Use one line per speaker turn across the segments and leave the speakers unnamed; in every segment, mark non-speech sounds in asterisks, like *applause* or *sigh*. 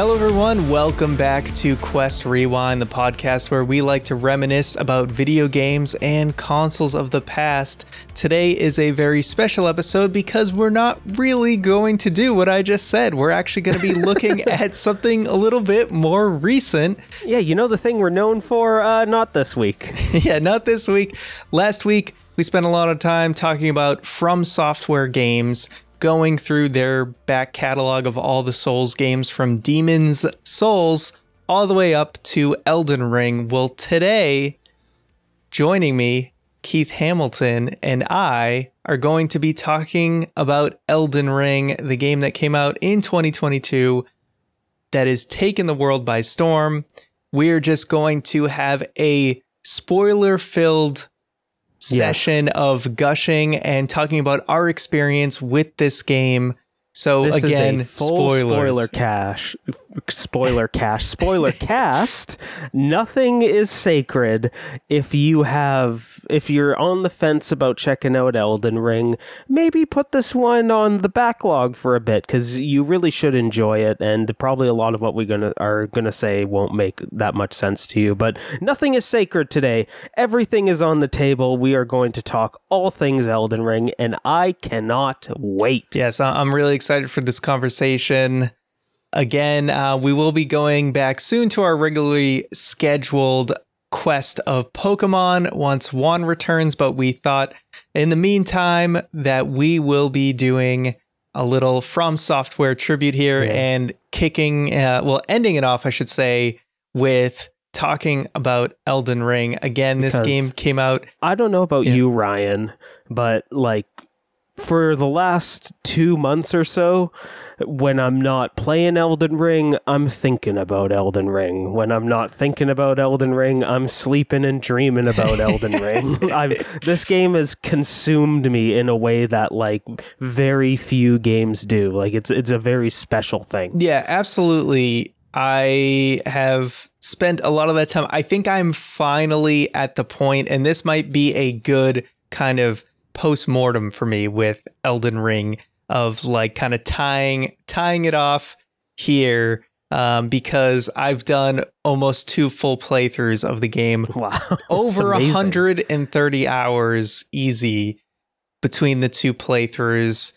Hello, everyone. Welcome back to Quest Rewind, the podcast where we like to reminisce about video games and consoles of the past. Today is a very special episode because we're not really going to do what I just said. We're actually going to be looking *laughs* at something a little bit more recent.
Yeah, you know the thing we're known for? Uh, not this week. *laughs*
yeah, not this week. Last week, we spent a lot of time talking about From Software games going through their back catalog of all the Souls games from Demon's Souls all the way up to Elden Ring. Well, today, joining me, Keith Hamilton and I are going to be talking about Elden Ring, the game that came out in 2022 that has taken the world by storm. We're just going to have a spoiler filled session yes. of gushing and talking about our experience with this game. So
this
again, spoilers.
spoiler cash, spoiler cash, spoiler *laughs* cast. Nothing is sacred. If you have, if you're on the fence about checking out Elden Ring, maybe put this one on the backlog for a bit because you really should enjoy it. And probably a lot of what we're gonna are gonna say won't make that much sense to you. But nothing is sacred today. Everything is on the table. We are going to talk all things Elden Ring, and I cannot wait.
Yes, I'm really excited for this conversation. Again, uh, we will be going back soon to our regularly scheduled quest of Pokemon once Juan returns, but we thought in the meantime that we will be doing a little From Software tribute here yeah. and kicking, uh, well, ending it off, I should say, with talking about Elden Ring. Again, this game came out.
I don't know about in- you, Ryan, but like for the last two months or so, when I'm not playing Elden Ring, I'm thinking about Elden Ring. When I'm not thinking about Elden Ring, I'm sleeping and dreaming about *laughs* Elden Ring. i this game has consumed me in a way that like very few games do. Like it's it's a very special thing.
Yeah, absolutely. I have spent a lot of that time. I think I'm finally at the point, and this might be a good kind of post mortem for me with Elden Ring of like kind of tying tying it off here um, because I've done almost two full playthroughs of the game. *laughs*
Wow,
over 130 hours easy between the two playthroughs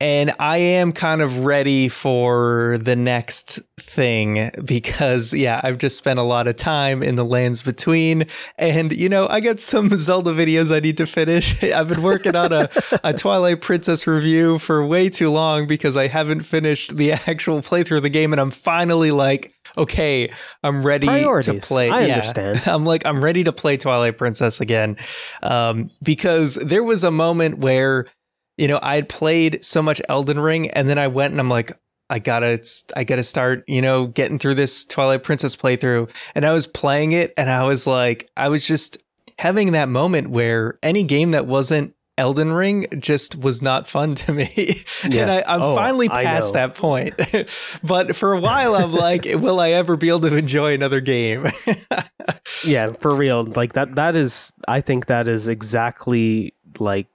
and I am kind of ready for the next thing because, yeah, I've just spent a lot of time in the lands between. And, you know, I got some *laughs* Zelda videos I need to finish. *laughs* I've been working on a, a Twilight Princess review for way too long because I haven't finished the *laughs* actual playthrough of the game. And I'm finally like, okay, I'm ready
Priorities.
to play.
I yeah. understand.
I'm like, I'm ready to play Twilight Princess again um, because there was a moment where you know, I had played so much Elden Ring and then I went and I'm like, I gotta, I gotta start, you know, getting through this Twilight Princess playthrough. And I was playing it and I was like, I was just having that moment where any game that wasn't Elden Ring just was not fun to me. *laughs* Yeah. and I, am oh, finally past that point. *laughs* but for a while, I'm like, *laughs* will I ever be able to enjoy another game?
yeah, for real. Like that, that is, I think that is exactly like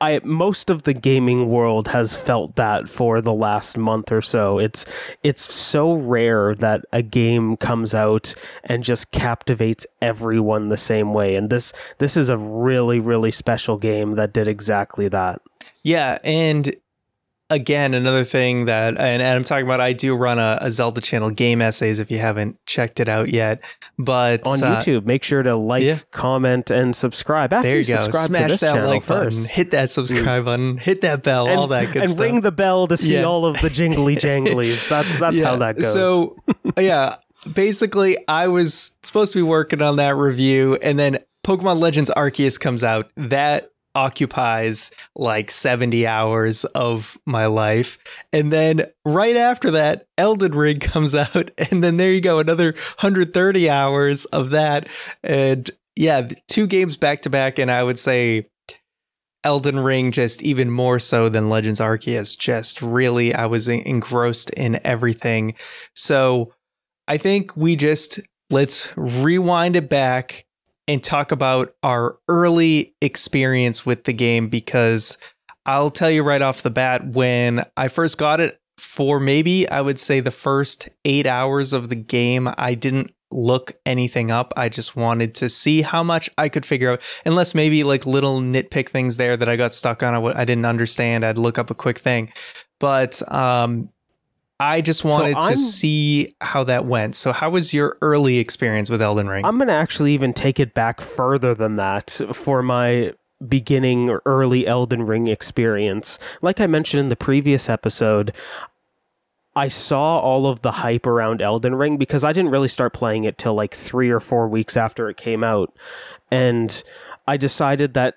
I most of the gaming world has felt that for the last month or so. It's it's so rare that a game comes out and just captivates everyone the same way. And this this is a really really special game that did exactly that.
Yeah, and again, another thing that, and, I'm talking about, I do run a, a, Zelda channel, Game Essays, if you haven't checked it out yet. But
on uh, YouTube, make sure to like, yeah. comment, and subscribe. After there you, you go. Smash that like
first. button, hit that subscribe mm. button, hit that bell,
and,
all that good
and
stuff.
And ring the bell to see yeah. all of the jingly *laughs* janglies. That's that's yeah. how that goes.
So yeah, basically, I was supposed to be working on that review, and then Pokemon Legends Arceus comes out. That occupies like 70 hours of my life. And then right after that, Elden Ring *laughs* comes out. And then there you go, another 130 hours of that. And yeah, two games back to back. And I would say Elden Ring just even more so than Legends Arceus. Just really, I was engrossed in everything. So I think we just let's rewind it back and talk about our early experience with the game because I'll tell you right off the bat when I first got it, for maybe I would say the first eight hours of the game, I didn't look anything up. I just wanted to see how much I could figure out, unless maybe like little nitpick things there that I got stuck on, I didn't understand. I'd look up a quick thing. But um, I just wanted so to see how that went. So, how was your early experience with Elden Ring?
I'm going to actually even take it back further than that for my beginning or early Elden Ring experience. Like I mentioned in the previous episode, I saw all of the hype around Elden Ring because I didn't really start playing it till like three or four weeks after it came out. And I decided that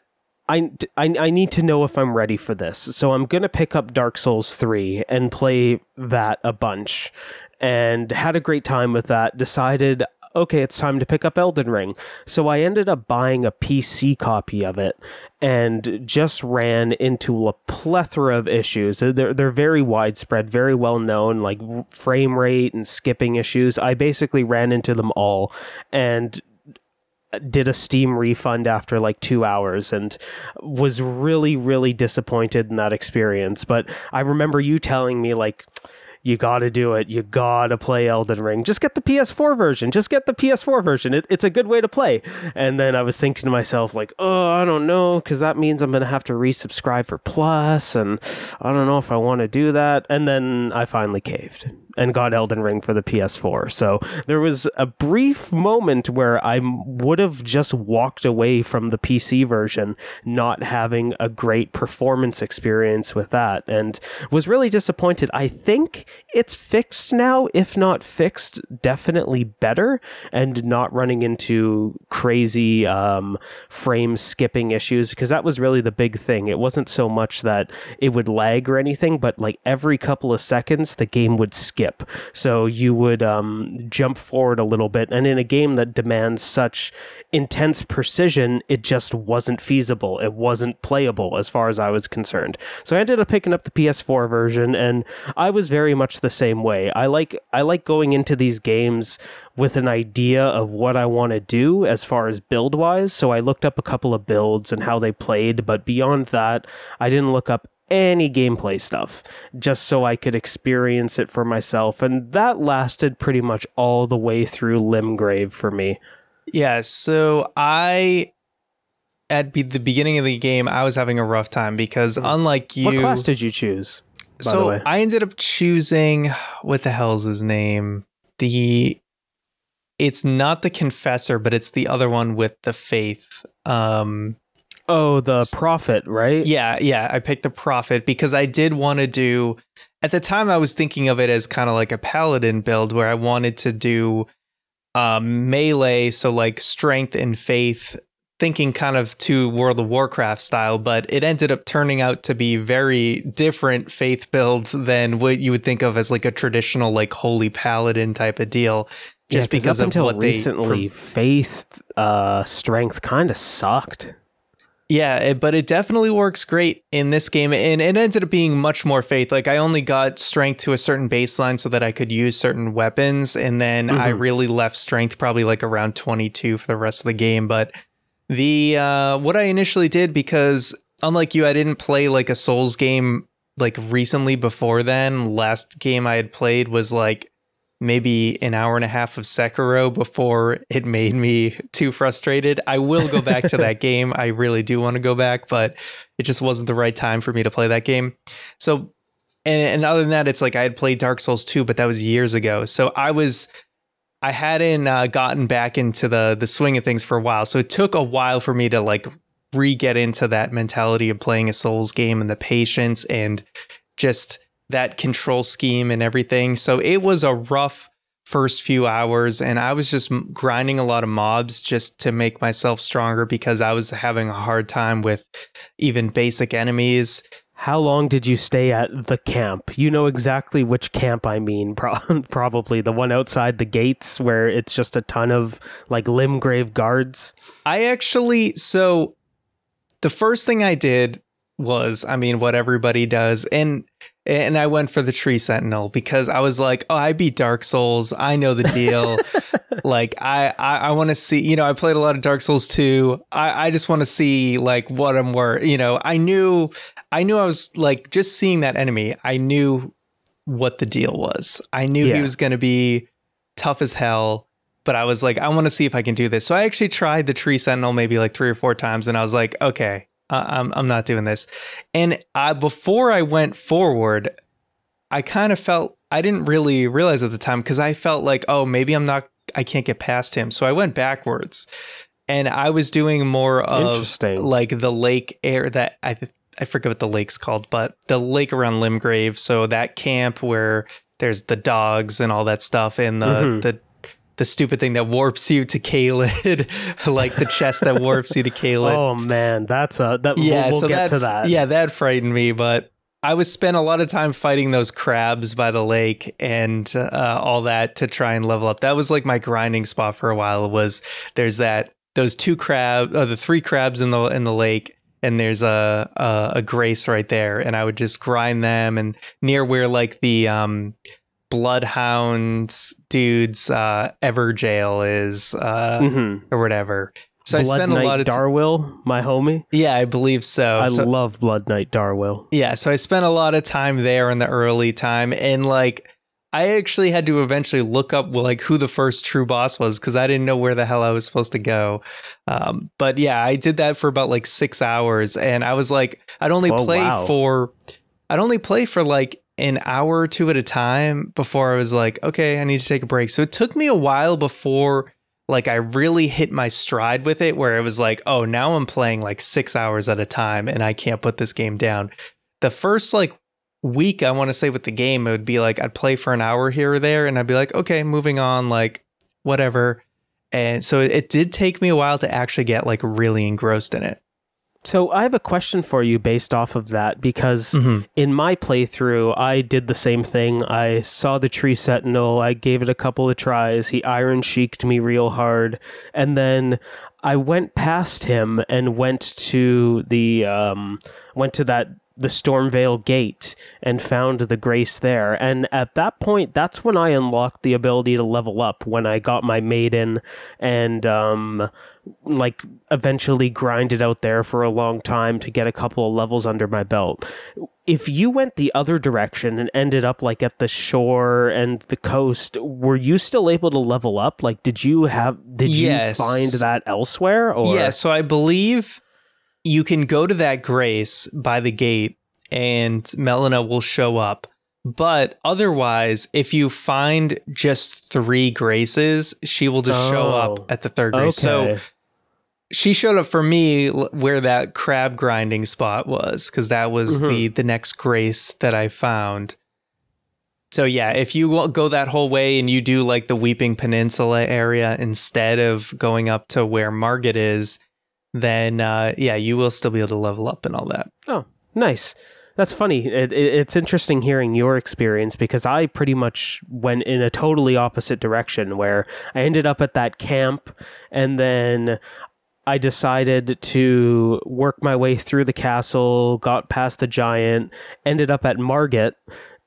I, I, I need to know if I'm ready for this. So I'm going to pick up Dark Souls 3 and play that a bunch. And had a great time with that. Decided, okay, it's time to pick up Elden Ring. So I ended up buying a PC copy of it and just ran into a plethora of issues. They're, they're very widespread, very well known, like frame rate and skipping issues. I basically ran into them all and did a Steam refund after like two hours and was really, really disappointed in that experience. But I remember you telling me, like, you got to do it. You got to play Elden Ring. Just get the PS4 version. Just get the PS4 version. It, it's a good way to play. And then I was thinking to myself, like, oh, I don't know, because that means I'm going to have to resubscribe for Plus, and I don't know if I want to do that. And then I finally caved and got Elden Ring for the PS4. So there was a brief moment where I would have just walked away from the PC version, not having a great performance experience with that, and was really disappointed. I think it's fixed now, if not fixed, definitely better, and not running into crazy um, frame skipping issues because that was really the big thing. It wasn't so much that it would lag or anything, but like every couple of seconds, the game would skip skip. So you would um, jump forward a little bit. And in a game that demands such intense precision, it just wasn't feasible. It wasn't playable as far as I was concerned. So I ended up picking up the PS4 version, and I was very much the same way. I like I like going into these games with an idea of what I want to do as far as build wise. So I looked up a couple of builds and how they played, but beyond that, I didn't look up any gameplay stuff just so I could experience it for myself. And that lasted pretty much all the way through Limgrave for me.
Yeah, so I at be- the beginning of the game I was having a rough time because mm. unlike you
What class did you choose?
So I ended up choosing *sighs* what the hell's his name? The it's not the confessor, but it's the other one with the faith. Um
Oh, the prophet, right?
Yeah, yeah. I picked the prophet because I did want to do. At the time, I was thinking of it as kind of like a paladin build where I wanted to do um, melee, so like strength and faith, thinking kind of to World of Warcraft style, but it ended up turning out to be very different faith builds than what you would think of as like a traditional like holy paladin type of deal. Just yeah, because of what
recently,
they
faith uh, strength kind of sucked.
Yeah, it, but it definitely works great in this game. And it ended up being much more faith. Like, I only got strength to a certain baseline so that I could use certain weapons. And then mm-hmm. I really left strength probably like around 22 for the rest of the game. But the, uh, what I initially did, because unlike you, I didn't play like a Souls game like recently before then. Last game I had played was like maybe an hour and a half of Sekiro before it made me too frustrated. I will go back to that *laughs* game. I really do want to go back, but it just wasn't the right time for me to play that game. So, and, and other than that, it's like I had played Dark Souls 2, but that was years ago. So I was. I hadn't uh, gotten back into the the swing of things for a while, so it took a while for me to like re get into that mentality of playing a Souls game and the patience and just that control scheme and everything. So it was a rough first few hours and I was just grinding a lot of mobs just to make myself stronger because I was having a hard time with even basic enemies.
How long did you stay at the camp? You know exactly which camp I mean, *laughs* pro- probably the one outside the gates where it's just a ton of like Limgrave guards.
I actually so the first thing I did was I mean what everybody does and and I went for the Tree Sentinel because I was like, oh, I beat Dark Souls. I know the deal. *laughs* like I I, I want to see, you know, I played a lot of Dark Souls 2. I, I just want to see like what I'm worth. You know, I knew I knew I was like just seeing that enemy, I knew what the deal was. I knew
Yeah.
he was going to be tough as hell, but I was like, I want to see if I can do this. So I actually tried the tree sentinel maybe like three or four times, and I was like, okay, uh, I'm I'm not doing this. And I before I went forward, I kind of felt I didn't really realize at the time because I felt like, oh, maybe I'm not, I can't get past him. So I went backwards, and I was doing more of like the lake air that I I forget what the lake's called, but the lake around Limgrave. So that camp where there's the dogs and all that stuff, and the
Mhm.
the the stupid thing that warps you to Caelid, *laughs* like the chest that warps you to Caelid.
Oh man, that's a that.
yeah,
we'll, we'll
so
get to
that
that.
yeah that frightened me, but. I was spent a lot of time fighting those crabs by the lake and uh, all that to try and level up. That was like my grinding spot for a while. Was there's that those two crab, uh, the three crabs in the in the lake, and there's a, a a grace right there, and I would just grind them and near where like the um bloodhound dudes uh Evergaol is uh
Mhm.
or whatever. So I
Blood
spent
Knight
a lot of time.
Darriwil, my homie.
yeah, I believe so.
I
So-
love Blood Knight Darriwil.
yeah, so I spent a lot of time there in the early time, and like I actually had to eventually look up like who the first true boss was because I didn't know where the hell I was supposed to go. Um, but yeah, I did that for about like six hours, and I was like, I'd only
Oh,
play
wow.
for, I'd only play for like an hour or two at a time before I was like, okay, I need to take a break. So it took me a while before like I really hit my stride with it where it was like, oh, now I'm playing like 6 hours at a time and I can't put this game down. The first like week I want to say with the game it would be like I'd play for an hour here or there and I'd be like, okay, moving on like whatever. And so it, it did take me a while to actually get like really engrossed in it.
So I have a question for you based off of that because
Mhm.
in my playthrough I did the same thing. I saw the tree sentinel, I gave it a couple of tries. He iron cheeked me real hard, and then I went past him and went to the um went to that the Stormveil gate and found the grace there. And at that point, that's when I unlocked the ability to level up when I got my maiden and um like eventually grinded out there for a long time to get a couple of levels under my belt. If you went the other direction and ended up like at the shore and the coast, were you still able to level up? Like did you have did
Yes.
you find that elsewhere or
Yeah, so I believe you can go to that grace by the gate and Melina will show up. But otherwise, if you find just three graces, she will just show
Oh,
up at the third grace. So she showed up for me where that crab grinding spot was because that was
Mhm.
the the next grace that I found. So yeah, if you go that whole way and you do like the Weeping Peninsula area instead of going up to where Margit is, then uh, yeah, you will still be able to level up and all that.
Oh, nice. That's funny. It, it, it's interesting hearing your experience because I pretty much went in a totally opposite direction where I ended up at that camp and then I decided to work my way through the castle, got past the giant, ended up at Margit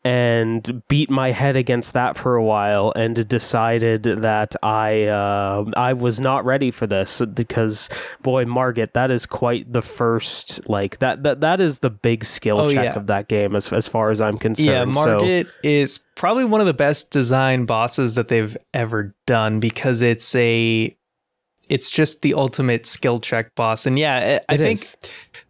and beat my head against that for a while and decided that I uh, I was not ready for this because boy Margit that is quite the first like that that that is the big skill
Oh,
check
yeah.
of that game as as far as I'm concerned.
Yeah,
So-
Margit is probably one of the best design bosses that they've ever done because it's a it's just the ultimate skill check boss. And yeah, I I think
is.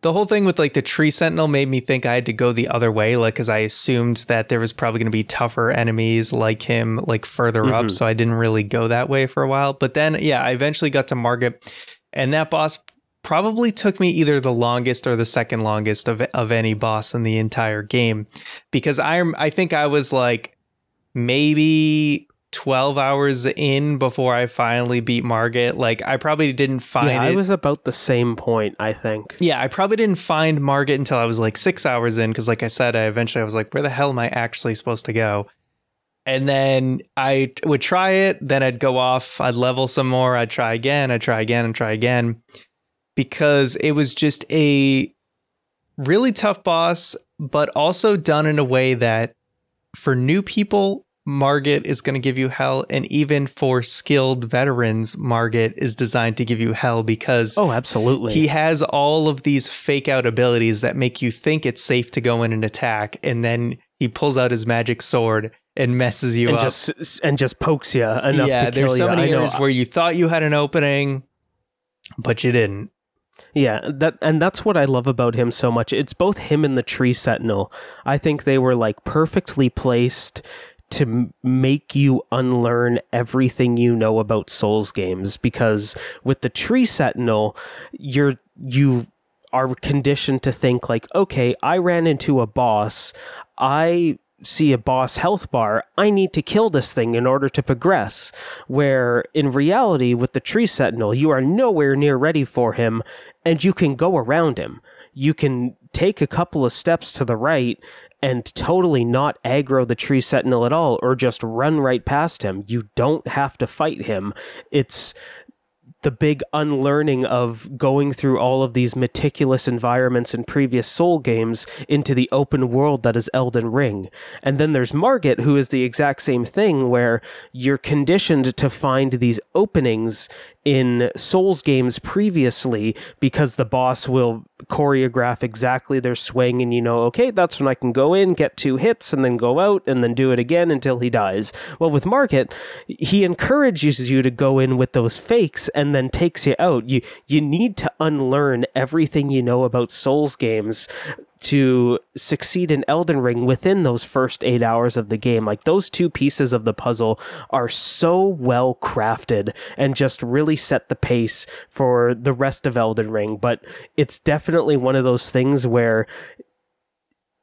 The whole thing with like the tree sentinel made me think I had to go the other way, like because I assumed that there was probably going to be tougher enemies like him, like further up.
Mhm.
So I didn't really go that way for a while. But then, yeah, I eventually got to Margit, and that boss probably took me either the longest or the second longest of of any boss in the entire game, because I'm I think I was like maybe. 12 hours in before I finally beat Margit. Like, I probably didn't find
yeah,
it.
I was about the same point, I think.
Yeah, I probably didn't find Margit until I was like six hours in because, like I said, I eventually I was like, where the hell am I actually supposed to go? And then I would try it, then I'd go off, I'd level some more, I'd try again, I'd try again, and try again because it was just a really tough boss, but also done in a way that for new people, Margit is going to give you hell. And even for skilled veterans, Margit is designed to give you hell because
Oh, absolutely.
he has all of these fake out abilities that make you think it's safe to go in and attack, and then he pulls out his magic sword and messes you
and
up.
just and just pokes you enough
yeah,
to kill
there's so
you.
many areas where you thought you had an opening, but you didn't.
Yeah, that and that's what I love about him so much. It's both him and the Tree Sentinel. I think they were like perfectly placed to make you unlearn everything you know about Souls games because with the Tree Sentinel, you're you are conditioned to think like, okay, I ran into a boss. I see a boss health bar, I need to kill this thing in order to progress. Where in reality, with the Tree Sentinel, you are nowhere near ready for him and you can go around him. You can take a couple of steps to the right and totally not aggro the Tree Sentinel at all or just run right past him. You don't have to fight him. It's the big unlearning of going through all of these meticulous environments in previous Soul games into the open world that is Elden Ring. And then there's Margit, who is the exact same thing, where you're conditioned to find these openings in Souls games previously because the boss will choreograph exactly their swing and you know, okay, that's when I can go in, get two hits, and then go out and then do it again until he dies. Well, with Margit, he encourages you to go in with those fakes and then takes you out. You you need to unlearn everything you know about Souls games to succeed in Elden Ring within those first eight hours of the game. Like those two pieces of the puzzle are so well crafted and just really set the pace for the rest of Elden Ring. But it's definitely one of those things where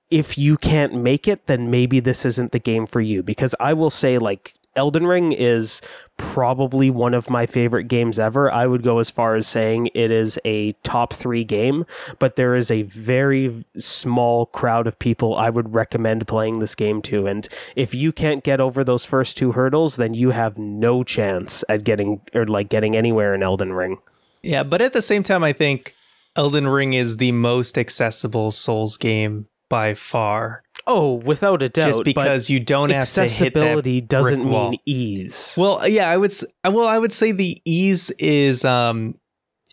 if you can't make it, then maybe this isn't the game for you. Because I will say, like, Elden Ring is probably one of my favorite games ever. I would go as far as saying it is a top three game, but there is a very small crowd of people I would recommend playing this game to. And if you can't get over those first two hurdles, then you have no chance at getting or like getting anywhere in Elden Ring.
Yeah, but at the same time, I think Elden Ring is the most accessible Souls game by far.
Oh, without a doubt.
Just because you don't have to hit that
accessibility doesn't
wall.
mean ease.
Well, yeah, I would. Well, I would say the ease is um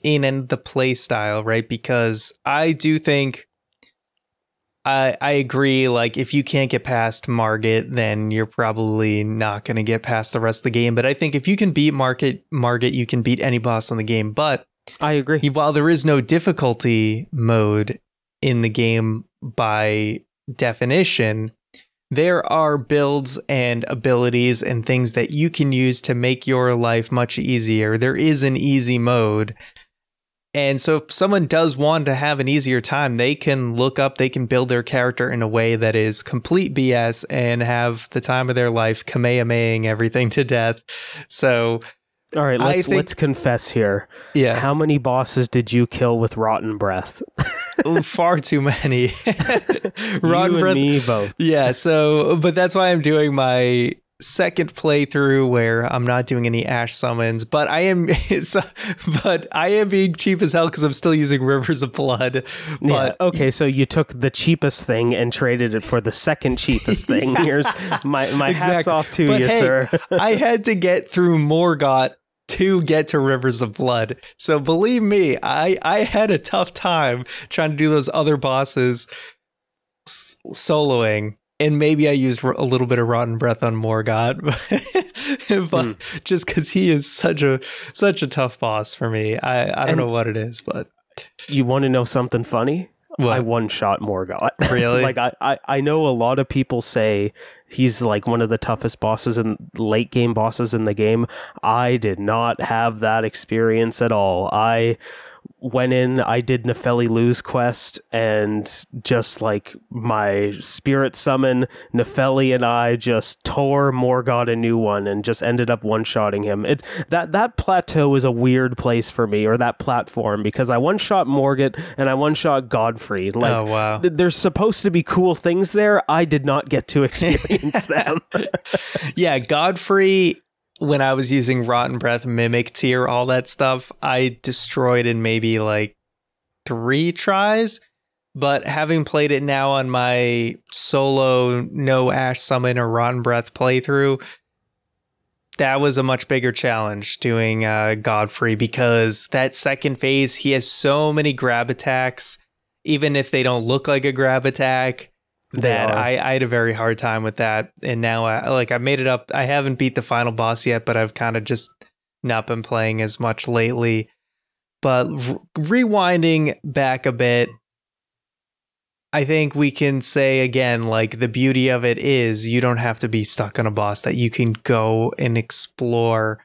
in and the play style, right? Because I do think I I agree. Like, if you can't get past Margit, then you're probably not going to get past the rest of the game. But I think if you can beat Margit, Margit, you can beat any boss in the game. But
I agree.
while there is no difficulty mode in the game by definition, there are builds and abilities and things that you can use to make your life much easier. There is an easy mode. And so if someone does want to have an easier time, they can look up, they can build their character in a way that is complete BS and have the time of their life kamehamehaing everything *laughs* to death. So,
All right, let's
think-
let's confess here.
yeah,
How many bosses did you kill with rotten breath? *laughs* *laughs*
far too many. *laughs*
you
Rotten
and me both.
Yeah, so but that's why I'm doing my second playthrough where I'm not doing any ash summons, but I am *laughs* but I am being cheap as hell because I'm still using Rivers of Blood.
Yeah. Okay, so you took the cheapest thing and traded it for the second cheapest thing. Here's my my hats off to
But
you,
hey,
sir.
I had to get through Morgott to get to Rivers of Blood. So believe me, I I had a tough time trying to do those other bosses s- soloing. And maybe I used a little bit of rotten breath on Morgott, *laughs* but
Hmm.
just because he is such a such a tough boss for me. I I don't
And-
know what it is, but
You want to know something funny?
What?
I one shot Morgott. *laughs*
Really?
like I, I I know a lot of people say he's like one of the toughest bosses and late game bosses in the game. I did not have that experience at all. I went in, I did Nepheli Loux quest, and just like my spirit summon, Nepheli and I just tore Morgott a new one and just ended up one shotting him. It that that plateau is a weird place for me, or that platform, because I one shot Morgott and I one shot Godfrey. Oh, like
oh wow.
th- there's supposed to be cool things there. I did not get to *laughs* experience them. *laughs*
yeah, Godfrey, when I was using Rotten Breath, Mimic Tear, all that stuff, I destroyed in maybe like three tries. But having played it now on my solo no Ash Summon or Rotten Breath playthrough, that was a much bigger challenge doing uh, Godfrey because that second phase, he has so many grab attacks, even if they don't look like a grab attack. That. I, I had a very hard time with that. And now I like I made it up. I haven't beat the final boss yet but I've kind of just not been playing as much lately. But r- rewinding back a bit I think we can say again like the beauty of it is you don't have to be stuck on a boss that you can go and explore.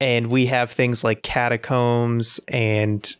And we have things like catacombs and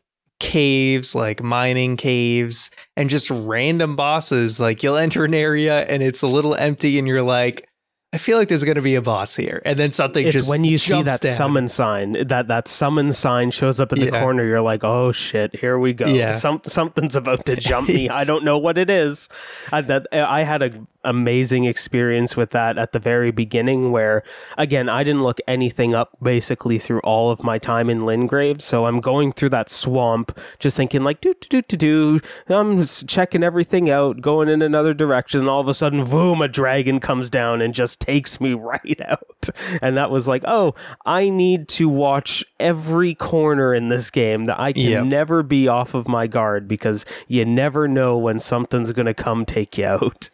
caves like mining caves and just random bosses. Like you'll enter an area and it's a little empty and you're like I feel like there's going to be a boss here and then something
it's
just
when you see that
down.
summon sign that that summon sign shows up in the
Yeah.
corner you're like oh shit here we go
Yeah.
Some, something's about to jump me *laughs* i don't know what it is I, that i had an amazing experience with that at the very beginning where again i didn't look anything up basically through all of my time in Limgrave so i'm going through that swamp just thinking like do do do do do i'm just checking everything out going in another direction and all of a sudden boom a dragon comes down and just takes me *laughs* right out. And that was like oh i need to watch every corner in this game that i can
Yep.
never be off of my guard because you never know when something's going to come take you out.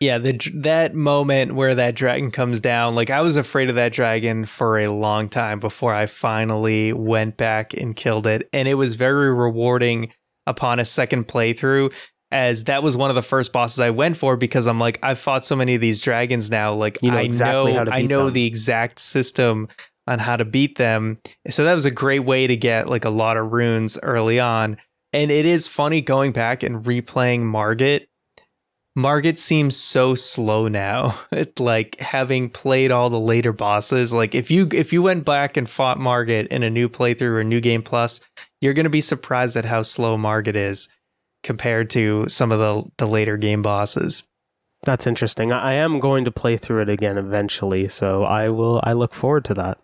Yeah, the that moment where that dragon comes down, like I was afraid of that dragon for a long time before I finally went back and killed it, and it was very rewarding upon a second playthrough as that was one of the first bosses I went for because I'm like I've fought so many of these dragons now, like
You know
I
exactly
know
to
I know
them.
the exact system on how to beat them. So that was a great way to get like a lot of runes early on. And it is funny going back and replaying Margit Margit seems so slow now. *laughs* It, like having played all the later bosses, like if you if you went back and fought Margit in a new playthrough or new game plus, you're gonna be surprised at how slow Margit is compared to some of the the later game bosses.
That's interesting. I am going to play through it again eventually, so I will. I look forward to that.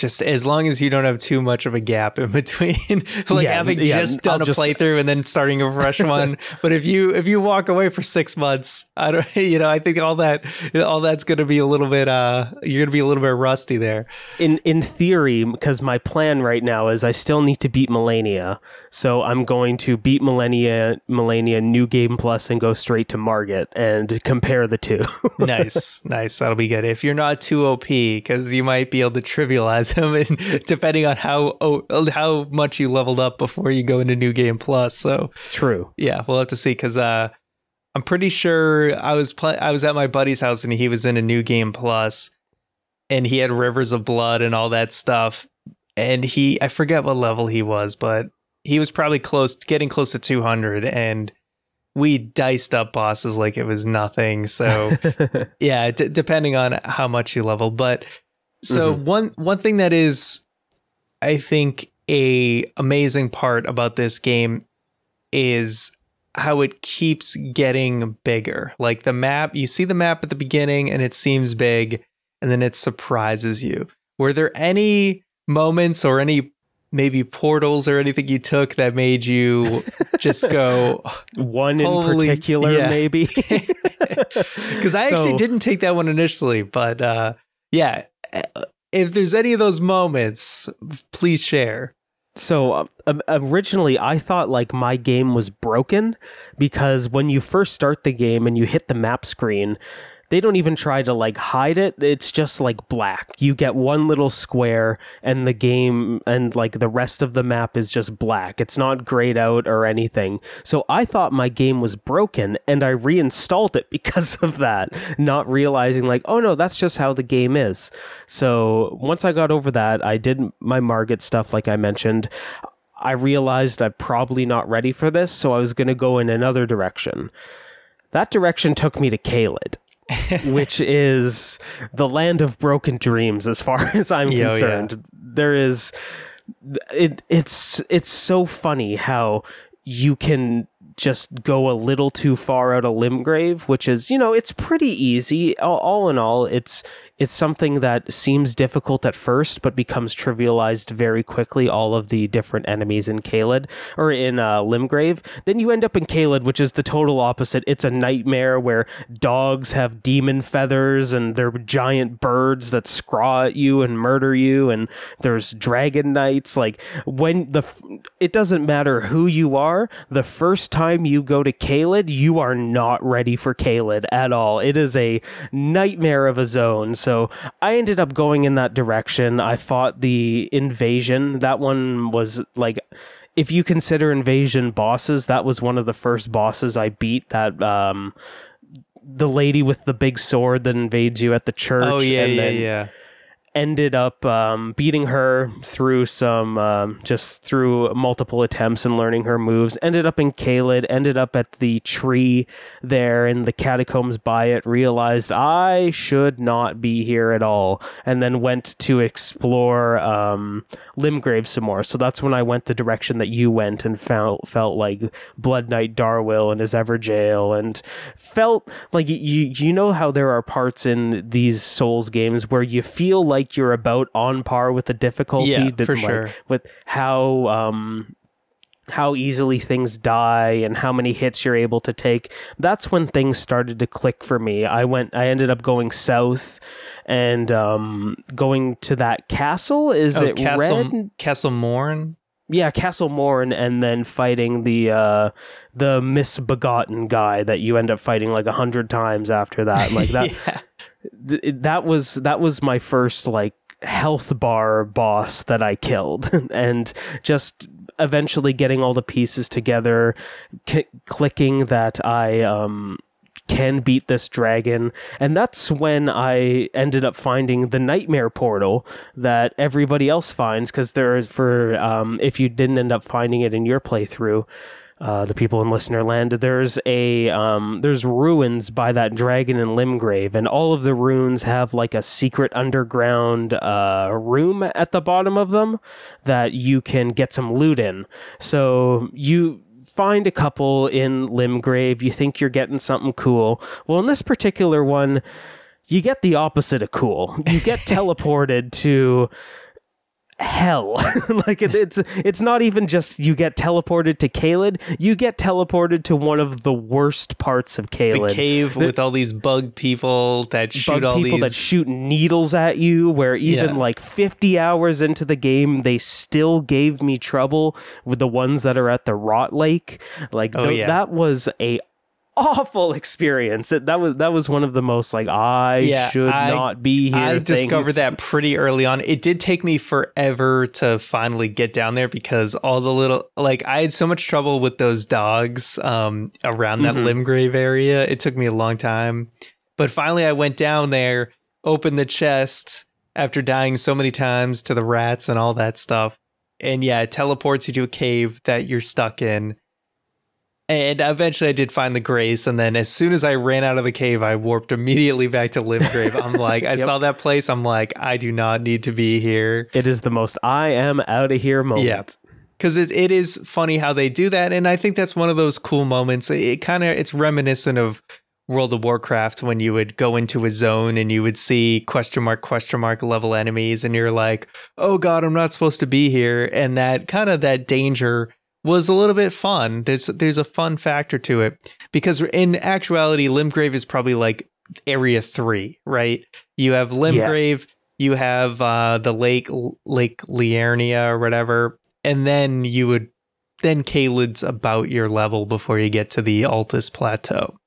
Just as long as you don't have too much of a gap in *laughs* between, *laughs* like
Yeah,
having
yeah,
just done
I'll
a
just-
playthrough and then starting a fresh *laughs* one. But if you if you walk away for six months, I don't, you know, I think all that all that's going to be a little bit. uh You're going to be a little bit rusty there.
In in theory, because my plan right now is I still need to beat Malenia, so I'm going to beat Malenia, Malenia New Game Plus, and go straight to Margit and compare the two.
nice, nice. That'll be good. If you're not too OP, because you might be able to trivialize them, and *laughs* depending on how oh, how much you leveled up before you go into New Game Plus. So
True.
yeah, we'll have to see. Because uh, I'm pretty sure I was I was at my buddy's house and he was in a New Game Plus, and he had Rivers of Blood and all that stuff. And he, I forget what level he was, but he was probably close, getting close to 200, and we diced up bosses like it was nothing. So *laughs* yeah, d- depending on how much you level. But so one one thing that is, I think, a amazing part about this game is how it keeps getting bigger. Like the map, you see the map at the beginning and it seems big, and then it surprises you. Were there any moments or any maybe portals or anything you took that made you just go *laughs*
One in particular,
yeah.
maybe. *laughs*
because I *laughs* actually didn't take that one initially, but uh, yeah, if there's any of those moments, please share.
So um, originally, I thought like my game was broken because when you first start the game and you hit the map screen, they don't even try to like hide it. It's just like black. You get one little square, and the game and like the rest of the map is just black. It's not grayed out or anything. So I thought my game was broken, and I reinstalled it *laughs* because of that, not realizing like, oh no, that's just how the game is. So once I got over that, I did my Margit stuff, like I mentioned. I realized I'm probably not ready for this, so I was going to go in another direction. That direction took me to Caelid, *laughs* which is the land of broken dreams, as far *laughs* as I'm
Yo, oh, yeah.
concerned. There is, it it's it's so funny how you can just go a little too far out of Limgrave, which is you know it's pretty easy. All, all in all, it's it's something that seems difficult at first, but becomes trivialized very quickly. All of the different enemies in Caelid or in uh, Limgrave. Then you end up in Caelid, which is the total opposite. It's a nightmare where dogs have demon feathers and they're giant birds that scraw at you and murder you, and there's dragon knights. Like when the it doesn't matter who you are. The first time you go to Caelid, you are not ready for Caelid at all. It is a nightmare of a zone. So so I ended up going in that direction. I fought the invasion. That one was like if you consider invasion bosses, that was one of the first bosses I beat that um the lady with the big sword that invades you at the church.
Oh yeah, yeah, yeah
ended up um, beating her through some um, just through multiple attempts and learning her moves. Ended up in Caelid ended up at the tree there in the catacombs by it realized I should not be here at all and then went to explore um, Limgrave some more so that's when I went the direction that you went and felt felt like Blood Knight Darriwil and his Evergaol and felt like you you know how there are parts in these Souls games where you feel like like you're about on par with the difficulty.
Yeah, for
like,
sure.
With how um, how easily things die and how many hits you're able to take. That's when things started to click for me. I went. I ended up going south and um, going to that castle. Is
oh,
it
Castle,
red?
Castle Morne?
yeah, Castle Morne, and then fighting the uh, the misbegotten guy that you end up fighting like a hundred times after that. Like *laughs* that,
yeah.
th- that was that was my first like health bar boss that I killed, *laughs* and just eventually getting all the pieces together, c- clicking that I um can beat this dragon. And that's when I ended up finding the nightmare portal that everybody else finds because there for um, if you didn't end up finding it in your playthrough. Uh, the people in listener land there's a um, there's ruins by that dragon in limgrave and all of the runes have like a secret underground uh, room at the bottom of them that you can get some loot in so you find a couple in Limgrave. You think you're getting something cool. Well, in this particular one, you get the opposite of cool. You get *laughs* teleported to hell. *laughs* like it, it's it's not even just you get teleported to Caelid, you get teleported to one of the worst parts of Caelid.
The cave the, with all these bug people that shoot all
people
these
that shoot needles at you where even
Yeah.
like 50 hours into the game they still gave me trouble with the ones that are at the rot lake. Like
Oh,
th-
yeah.
that was a awful experience. It, that was that was one of the most like I
Yeah,
should
I-
not be here.
I discovered that pretty early on. It did take me forever to finally get down there because all the little like I had so much trouble with those dogs um around that
Mhm.
Limgrave area. It took me a long time. But finally I went down there, opened the chest after dying so many times to the rats and all that stuff. And yeah, it teleports you to a cave that you're stuck in. And eventually I did find the grace. And then as soon as I ran out of the cave, I warped immediately back to Limgrave. I'm *laughs* like, I
Yep.
saw that place. I'm like, I do not need to be here.
It is the most I am out of here moment.
Yeah. Because it, it is funny how they do that. And I think that's one of those cool moments. It kind of, it's reminiscent of World of Warcraft when you would go into a zone and you would see question mark, question mark level enemies. And you're like, oh God, I'm not supposed to be here. And that kind of that danger was a little bit fun. There's there's a fun factor to it because in actuality, Limgrave is probably like area three, right? You have Limgrave, you have uh, the lake Lake Liurnia or whatever, and then you would then Caelid's about your level before you get to the Altus Plateau.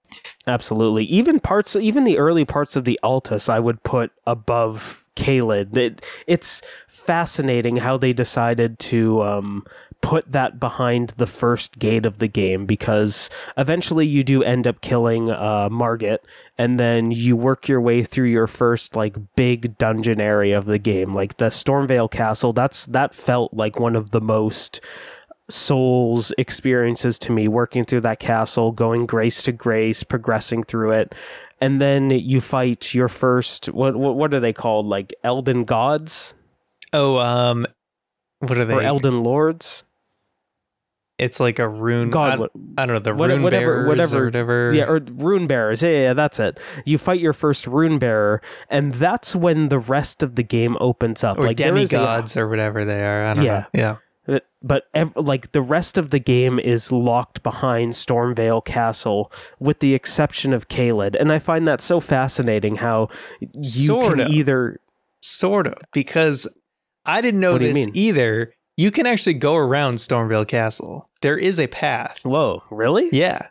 Absolutely. Even parts, even the early parts of the Altus, I would put above Caelid. It, it's fascinating how they decided to um, put that behind the first gate of the game because eventually you do end up killing uh, Margit, and then you work your way through your first like big dungeon area of the game, like the Stormveil Castle. That's that felt like one of the most souls experiences to me working through that castle going grace to grace progressing through it and then you fight your first what what, what are they called like elden gods
Oh, um, what are they?
or elden lords
It's like a rune.
God,
I,
what-
I don't know the
what-
rune
whatever-
bearers
whatever-
or whatever.
Yeah, or rune bearers. Yeah, yeah, that's it. You fight your first rune bearer, and that's when the rest of the game opens up.
or
like is a-
demigods or whatever they are. I don't
Yeah.
know. Yeah.
But- like the rest of the game is locked behind Stormveil Castle, with the exception of Caelid, and I find that so fascinating. How you
Sorta.
can either
Sort of, because I didn't know
What
this either. You can actually go around Stormveil Castle. There is a path.
whoa, really?
Yeah.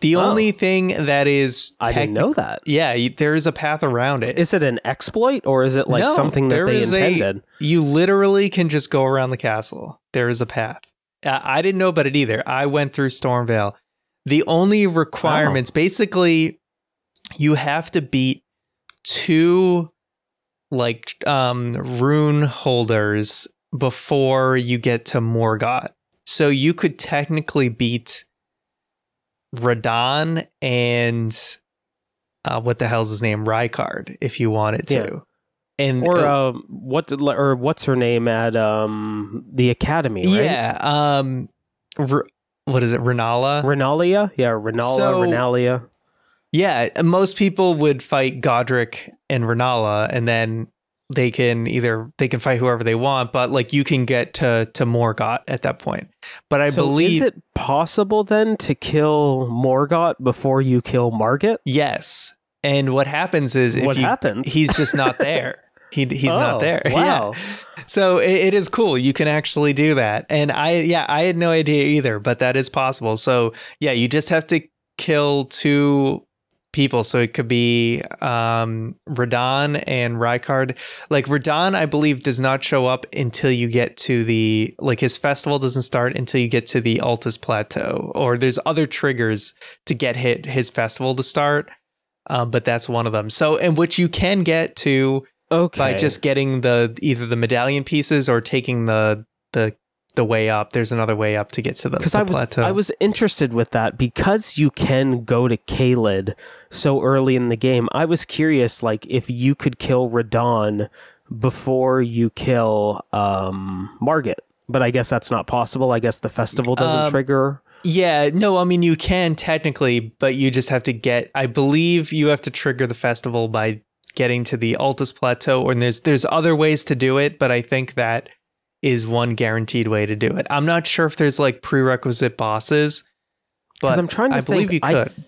The
Oh.
only thing that is
I didn't know that.
Yeah, there is a path around it.
Is it an exploit or is it like
No,
something that
there
they
is a-
intended?
you literally can just go around the castle. There is a path. I I didn't know about it either. I went through Stormveil. The only requirements, basically, you have to beat two like um rune holders before you get to Morgott. So you could technically beat Radahn and uh, what the hell's his name? Rykard, if you wanted to.
Yeah.
And
Or
uh,
um, what? Or what's her name at um the academy? Right?
Yeah. Um. R- what is it? Renala.
Renalia. Yeah, Renala.
So-
Renalia.
yeah. Most people would fight Godrick and Renala, and then they can either they can fight whoever they want, but like you can get to to Morgott at that point. But I
so
believe
is it possible then to kill Morgott before you kill Margit?
yes. And what happens is if
What
you,
happens?
he's just not *laughs* there. He he's not
Oh,
there. *laughs* Yeah.
Wow.
So it, it is cool. You can actually do that. And I, yeah, I had no idea either, but that is possible. So yeah, you just have to kill two people. So it could be um, Radahn and Rykard. Like Radahn, I believe, does not show up until you get to the, like his festival doesn't start until you get to the Altus Plateau. Or there's other triggers to get hit his festival to start. Um, but that's one of them. So, and which you can get to
Okay.
by just getting the either the medallion pieces or taking the the the way up. There's another way up to get to the, the
Altus
Plateau.
I was interested with that because you can go to Caelid so early in the game. I was curious, like if you could kill Radahn before you kill um, Margit, but I guess that's not possible. I guess the festival doesn't
Um,
trigger.
yeah, no, I mean you can technically, but you just have to get. I believe you have to trigger the festival by getting to the Altus Plateau, and there's there's other ways to do it, but I think that is one guaranteed way to do it. I'm not sure if there's like prerequisite bosses, but
I'm trying to
I
think,
believe you
I
could.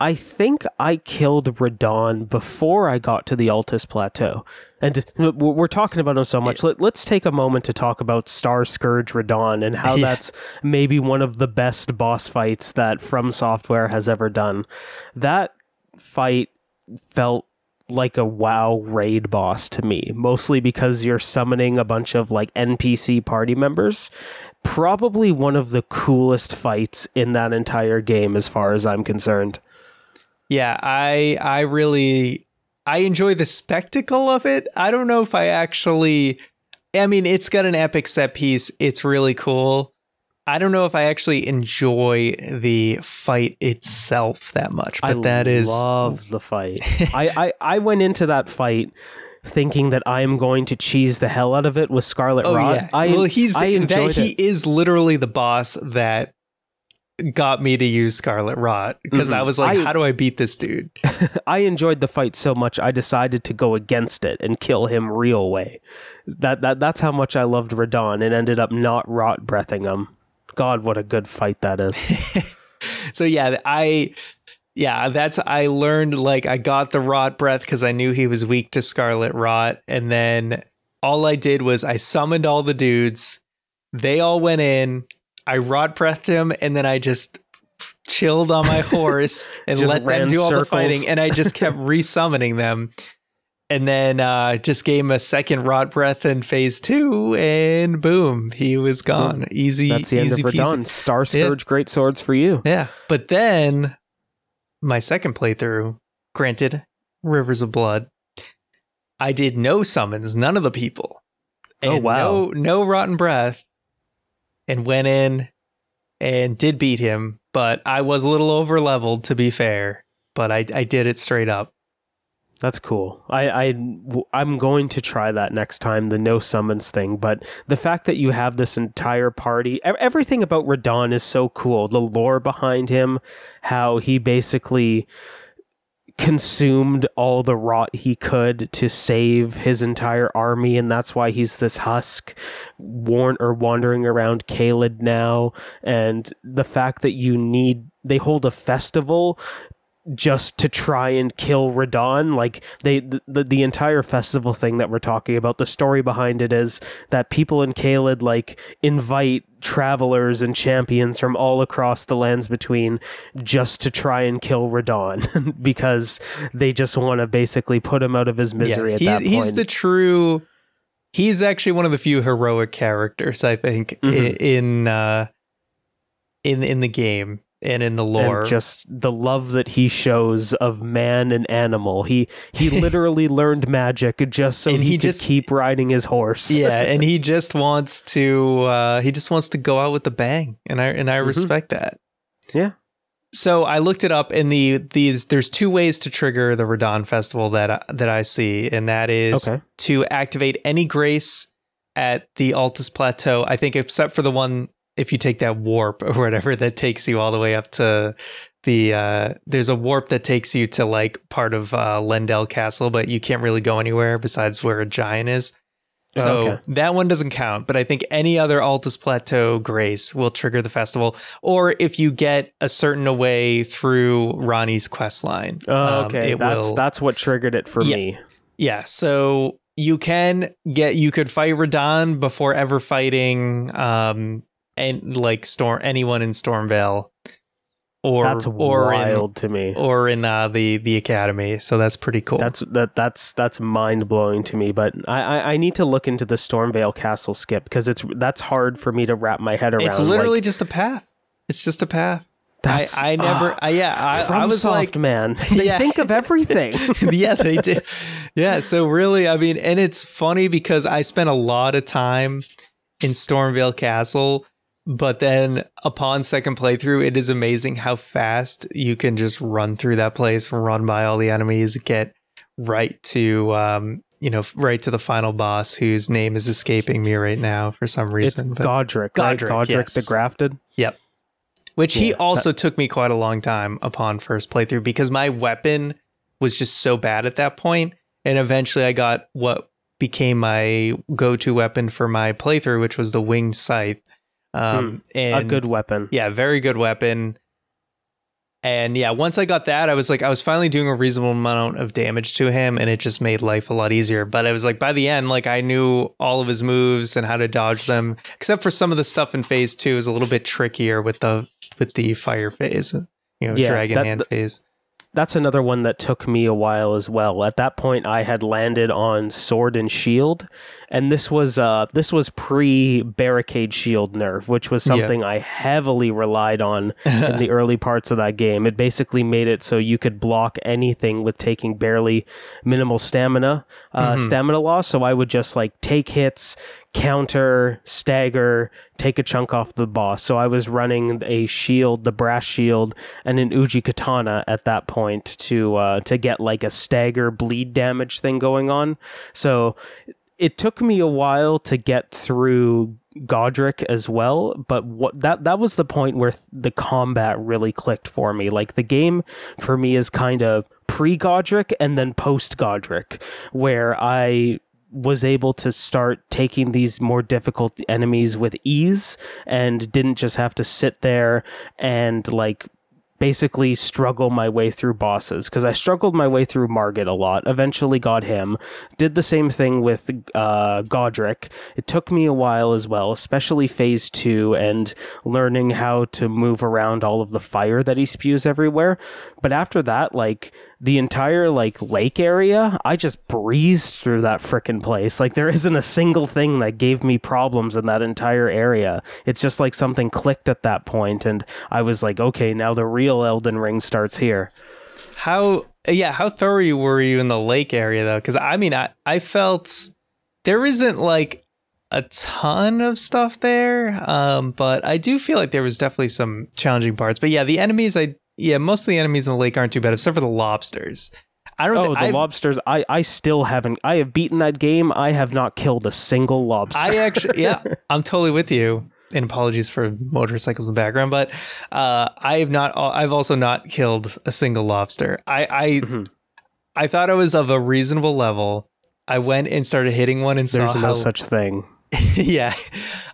I think I killed Radahn before I got to the Altus Plateau. And uh, we're talking about him so much. Let, let's take a moment to talk about Star Scourge Radahn and how *laughs*
Yeah.
that's maybe one of the best boss fights that From Software has ever done. That fight felt like a WoW raid boss to me, mostly because you're summoning a bunch of like NPC party members. Probably one of the coolest fights in that entire game, as far as I'm concerned.
Yeah, I I really I enjoy the spectacle of it. I don't know if I actually I mean, it's got an epic set piece. It's really cool. I don't know if I actually enjoy the fight itself that much, but
I
that is
love the fight. I, I I went into that fight thinking that I am going to cheese the hell out of it with Scarlet
Oh
Rot.
yeah.
I,
well, he's
I
that he
it.
is literally the boss that got me to use Scarlet Rot because I
Mhm.
was like,
I-
how do I beat this dude? *laughs*
I enjoyed the fight so much I decided to go against it and kill him real way. That that that's how much I loved Radahn and ended up not rot breathing him. God, what a good fight that is. *laughs*
so yeah, I yeah, that's I learned like I got the rot breath because I knew he was weak to scarlet rot, and then all I did was I summoned all the dudes. They all went in. I rot breathed him, and then I just chilled on my *laughs* horse and let them do all the fighting, and I just *laughs* kept resummoning them. And then uh, just gave him a second rot breath in phase two, and boom, he was gone. Easy,
That's the end
easy
of. Radahn. Star Scourge, great swords for you.
Yeah. But then my second playthrough, granted, Rivers of Blood, I did no summons, none of the people.
Oh, wow.
No no rotten breath. And went in and did beat him, but I was a little over leveled to be fair. But I, I did it straight up.
That's cool. I, I I'm going to try that next time, the no summons thing. But the fact that you have this entire party, everything about Radahn is so cool. The lore behind him, how he basically consumed all the rot he could to save his entire army, and that's why he's this husk, worn or wandering around Caelid now. And the fact that you need they hold a festival just to try and kill Radahn. Like they the, the, the entire festival thing that we're talking about, the story behind it is that people in Caelid like invite travelers and champions from all across the lands between just to try and kill Radahn *laughs* because they just want to basically put him out of his misery yeah, at that point.
He's the true he's actually one of the few heroic characters I think mm-hmm. in uh in in the game and in the lore.
And just the love that he shows of man and animal. He he *laughs* literally learned magic just so and he, he just keep riding his horse.
yeah, *laughs* and he just wants to uh, he just wants to go out with a bang, and I and I mm-hmm. respect that.
Yeah.
So I looked it up, and the these there's two ways to trigger the Radahn festival that I, that I see, and that is okay. to activate any grace at the Altus Plateau. I think except for the one if you take that warp *laughs* or whatever that takes you all the way up to the uh, there's a warp that takes you to like part of uh, Leyndell Castle, but you can't really go anywhere besides where a giant is. Oh, so oh, okay. that one doesn't count, but I think any other Altus Plateau grace will trigger the festival, or if you get a certain away through Ranni's quest line.
Oh, okay, um, that's will, that's what triggered it for
yeah,
me.
Yeah, so you can get you could fight Radahn before ever fighting um, and like storm anyone in Stormveil
or that's or wild in, to me
or in uh, the the academy so that's pretty cool
that's that that's that's mind-blowing to me but I, I, I need to look into the stormveil castle skip because it's that's hard for me to wrap my head around
it's literally like, just a path it's just a path that's, I, I never, uh, I, yeah, I, I was
soft,
like,
man, *laughs* they yeah. think of everything. *laughs*
yeah, they do. Yeah, so really, I mean, and it's funny because I spent a lot of time in Stormveil Castle but then upon second playthrough, it is amazing how fast you can just run through that place, run by all the enemies, get right to um, you know, right to the final boss whose name is escaping me right now for some reason.
It's Godrick, Godrick, right? Godrick yes. the Grafted.
Yep. Which yeah, he also that- took me quite a long time upon first playthrough because my weapon was just so bad at that point, and eventually I got what became my go-to weapon for my playthrough, which was the winged scythe um, hmm. and
a good weapon.
Yeah, very good weapon. And yeah, once I got that, I was like, I was finally doing a reasonable amount of damage to him, and it just made life a lot easier. But I was like, by the end, like I knew all of his moves and how to dodge them, except for some of the stuff in phase two is a little bit trickier with the with the fire phase, you know, yeah, dragon that, hand phase
that's another one that took me a while as well. At that point, I had landed on sword and shield, and this was uh this was pre barricade shield nerf, which was something yeah. I heavily relied on in the *laughs* early parts of that game. It basically made it so you could block anything with taking barely minimal stamina uh, mm-hmm. stamina loss. So I would just like take hits, counter, stagger, take a chunk off the boss. So I was running a shield, the brass shield, and an Uchigatana at that point to uh, to get like a stagger bleed damage thing going on. So it took me a while to get through Godrick as well, but what that that was the point where the combat really clicked for me. Like the game for me is kind of pre Godrick and then post Godrick, where I was able to start taking these more difficult enemies with ease and didn't just have to sit there and like basically struggle my way through bosses because I struggled my way through Margit a lot. Eventually got him. Did the same thing with uh, Godrick. It took me a while as well, especially phase two and learning how to move around all of the fire that he spews everywhere. But after that, like the entire like lake area, I just breezed through that freaking place. Like there isn't a single thing that gave me problems in that entire area. It's just like something clicked at that point and I was like, okay, now the real Elden Ring starts here.
How yeah, how thorough were you in the lake area though? Cuz I mean, I I felt there isn't like a ton of stuff there, um, but I do feel like there was definitely some challenging parts. But yeah, the enemies I yeah, most of the enemies in the lake aren't too bad, except for the lobsters. I don't.
Oh,
thi-
the
I,
lobsters! I I still haven't. I have beaten that game. I have not killed a single lobster.
I actually, *laughs* yeah, I'm totally with you. And apologies for motorcycles in the background, but uh, I have not. I've also not killed a single lobster. I I,
Mhm.
I thought I was of a reasonable level. I went and started hitting one and
There's
saw
no
how.
such thing. *laughs*
yeah,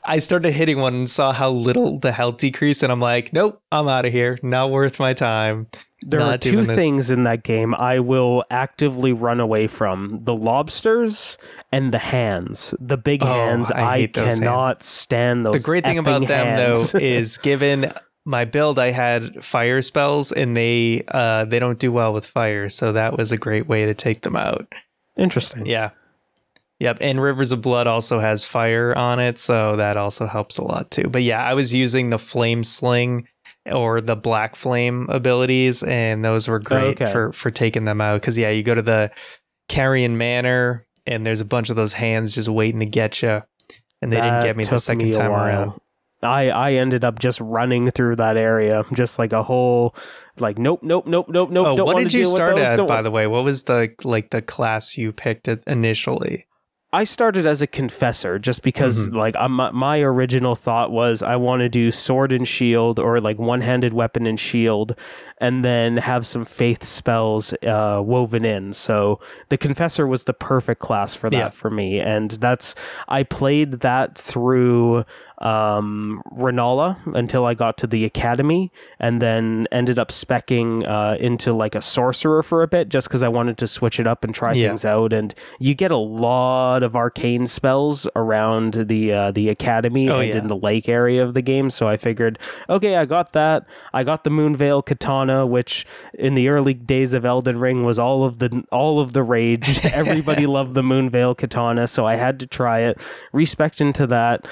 I started hitting one and saw how little the health decreased, and I'm like, nope, I'm out of here. Not worth my time.
There
Not
are two things in that game I will actively run away from: the lobsters and the hands. The big
Oh,
hands.
I
I, cannot stand those.
the great thing about
effing
them
hands.
though *laughs* is given my build i had fire spells and they uh they don't do well with fire so that was a great way to take them out
interesting.
yeah yep and rivers of blood also has fire on it so that also helps a lot too but yeah i was using the flame sling or the black flame abilities and those were great
Okay.
for for taking them out because yeah you go to the caria manor and there's a bunch of those hands just waiting to get you and they didn't get me the second
me
time
while.
around
I I ended up just running through that area, just like a whole, like nope, nope, nope, nope, nope.
Oh, what did you start at, by the way? What was the like the class you picked initially?
I started as a confessor just because
Mm-hmm.
like I'm, my- my original thought was I want to do sword and shield or like one-handed weapon and shield and then have some faith spells uh, woven in. So the confessor was the perfect class for that
Yeah.
for me and that's I played that through um Renala until I got to the academy and then ended up specking uh, into like a sorcerer for a bit just because I wanted to switch it up and try
Yeah.
things out and you get a lot of arcane spells around the uh, the academy
Oh,
and
yeah.
in the lake area of the game so I figured okay I got that I got the Moonveil katana which in the early days of Elden Ring was all of the all of the rage *laughs* everybody loved the Moonveil katana so I had to try it respect into that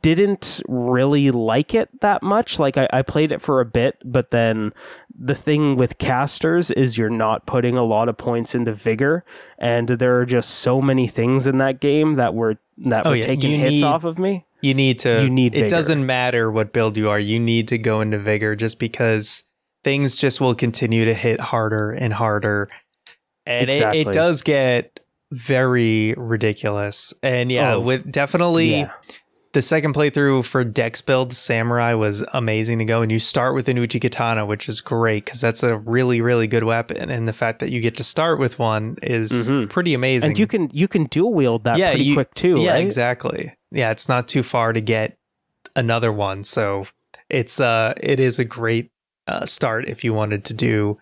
didn't really like it that much. Like I, I played it for a bit, but then the thing with casters is you're not putting a lot of points into vigor, and there are just so many things in that game that were that
Oh,
were
yeah,
taking
you
hits
need-
off of me.
You need to.
You need
It
vigor.
doesn't matter what build you are. You need to go into vigor just because things just will continue to hit harder and harder, and it,
Exactly.
it does get very ridiculous. And yeah,
Oh,
with definitely.
Yeah.
The second playthrough for Dex build Samurai was amazing to go, and you start with an Uchigatana, which is great because that's a really, really good weapon. And the fact that you get to start with one is
Mhm.
pretty amazing.
And you can you can dual wield that pretty
you-
quick too,
Yeah,
right?
exactly. Yeah, it's not too far to get another one, so it's uh, it is a great uh, start if you wanted to do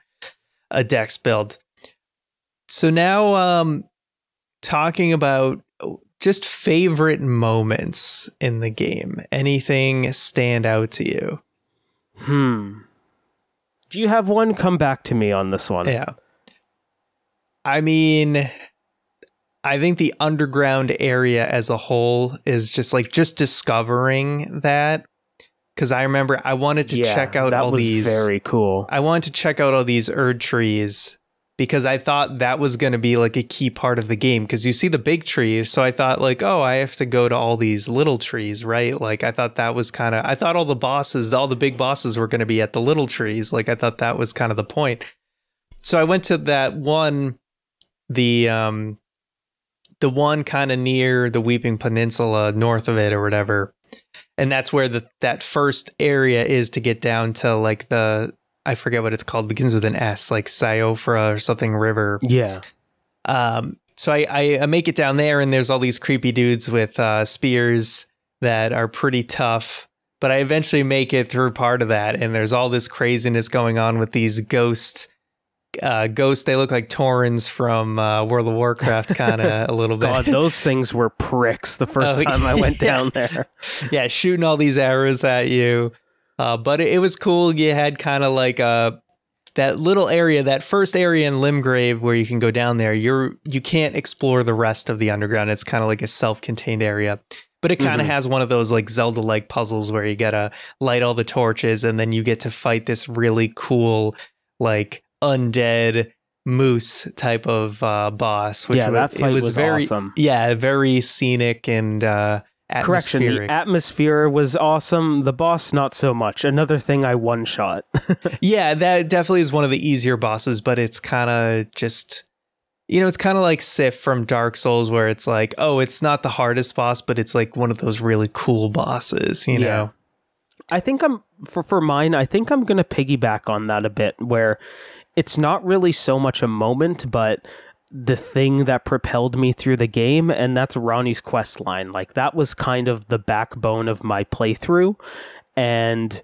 a Dex build. So now, um, talking about just favorite moments in the game. Anything stand out to you?
Hmm. Do you have one? Come back to me on this one.
Yeah. I mean, I think the underground area as a whole is just like just discovering that. Because I remember I wanted to
Yeah,
check out
that
all
was
these.
Very cool.
I wanted to check out all these Erd trees because I thought that was going to be like a key part of the game. Because you see the big tree, so I thought like, oh, I have to go to all these little trees, right? Like I thought that was kind of. I thought all the bosses, all the big bosses, were going to be at the little trees. Like I thought that was kind of the point. So I went to that one, the um, the one kind of near the Weeping Peninsula, north of it or whatever, and that's where the that first area is to get down to like the I forget what it's called, begins with an S, like Siofra or something river.
Yeah.
Um, so I, I I make it down there, and there's all these creepy dudes with uh, spears that are pretty tough. But I eventually make it through part of that, and there's all this craziness going on with these ghost. Uh, ghosts, they look like Torrens from uh, World of Warcraft, kind of a little bit.
God, *laughs* those things were pricks the first
Oh,
time I went
yeah.
down *laughs* there.
yeah, shooting all these arrows at you. Uh, but it, it was cool. You had kind of like uh that little area, that first area in Limgrave where you can go down there. You're you can't explore the rest of the underground. It's kind of like a self-contained area. But it kind of
Mhm.
has one of those like Zelda-like puzzles where you gotta light all the torches and then you get to fight this really cool like undead moose type of uh, boss. Which
Yeah, that fight
it was,
was
very
awesome.
yeah very scenic and uh,
Correction, the atmosphere was awesome. The boss, not so much. Another thing I one shot. *laughs*
yeah, that definitely is one of the easier bosses, but it's kind of just you know, it's kind of like Sif from Dark Souls where it's like, oh, it's not the hardest boss, but it's like one of those really cool bosses, you
Yeah.
know.
I think I'm for for mine. I think I'm gonna piggyback on that a bit, where it's not really so much a moment, but the thing that propelled me through the game, and that's Ranni's quest line. Like that was kind of the backbone of my playthrough, and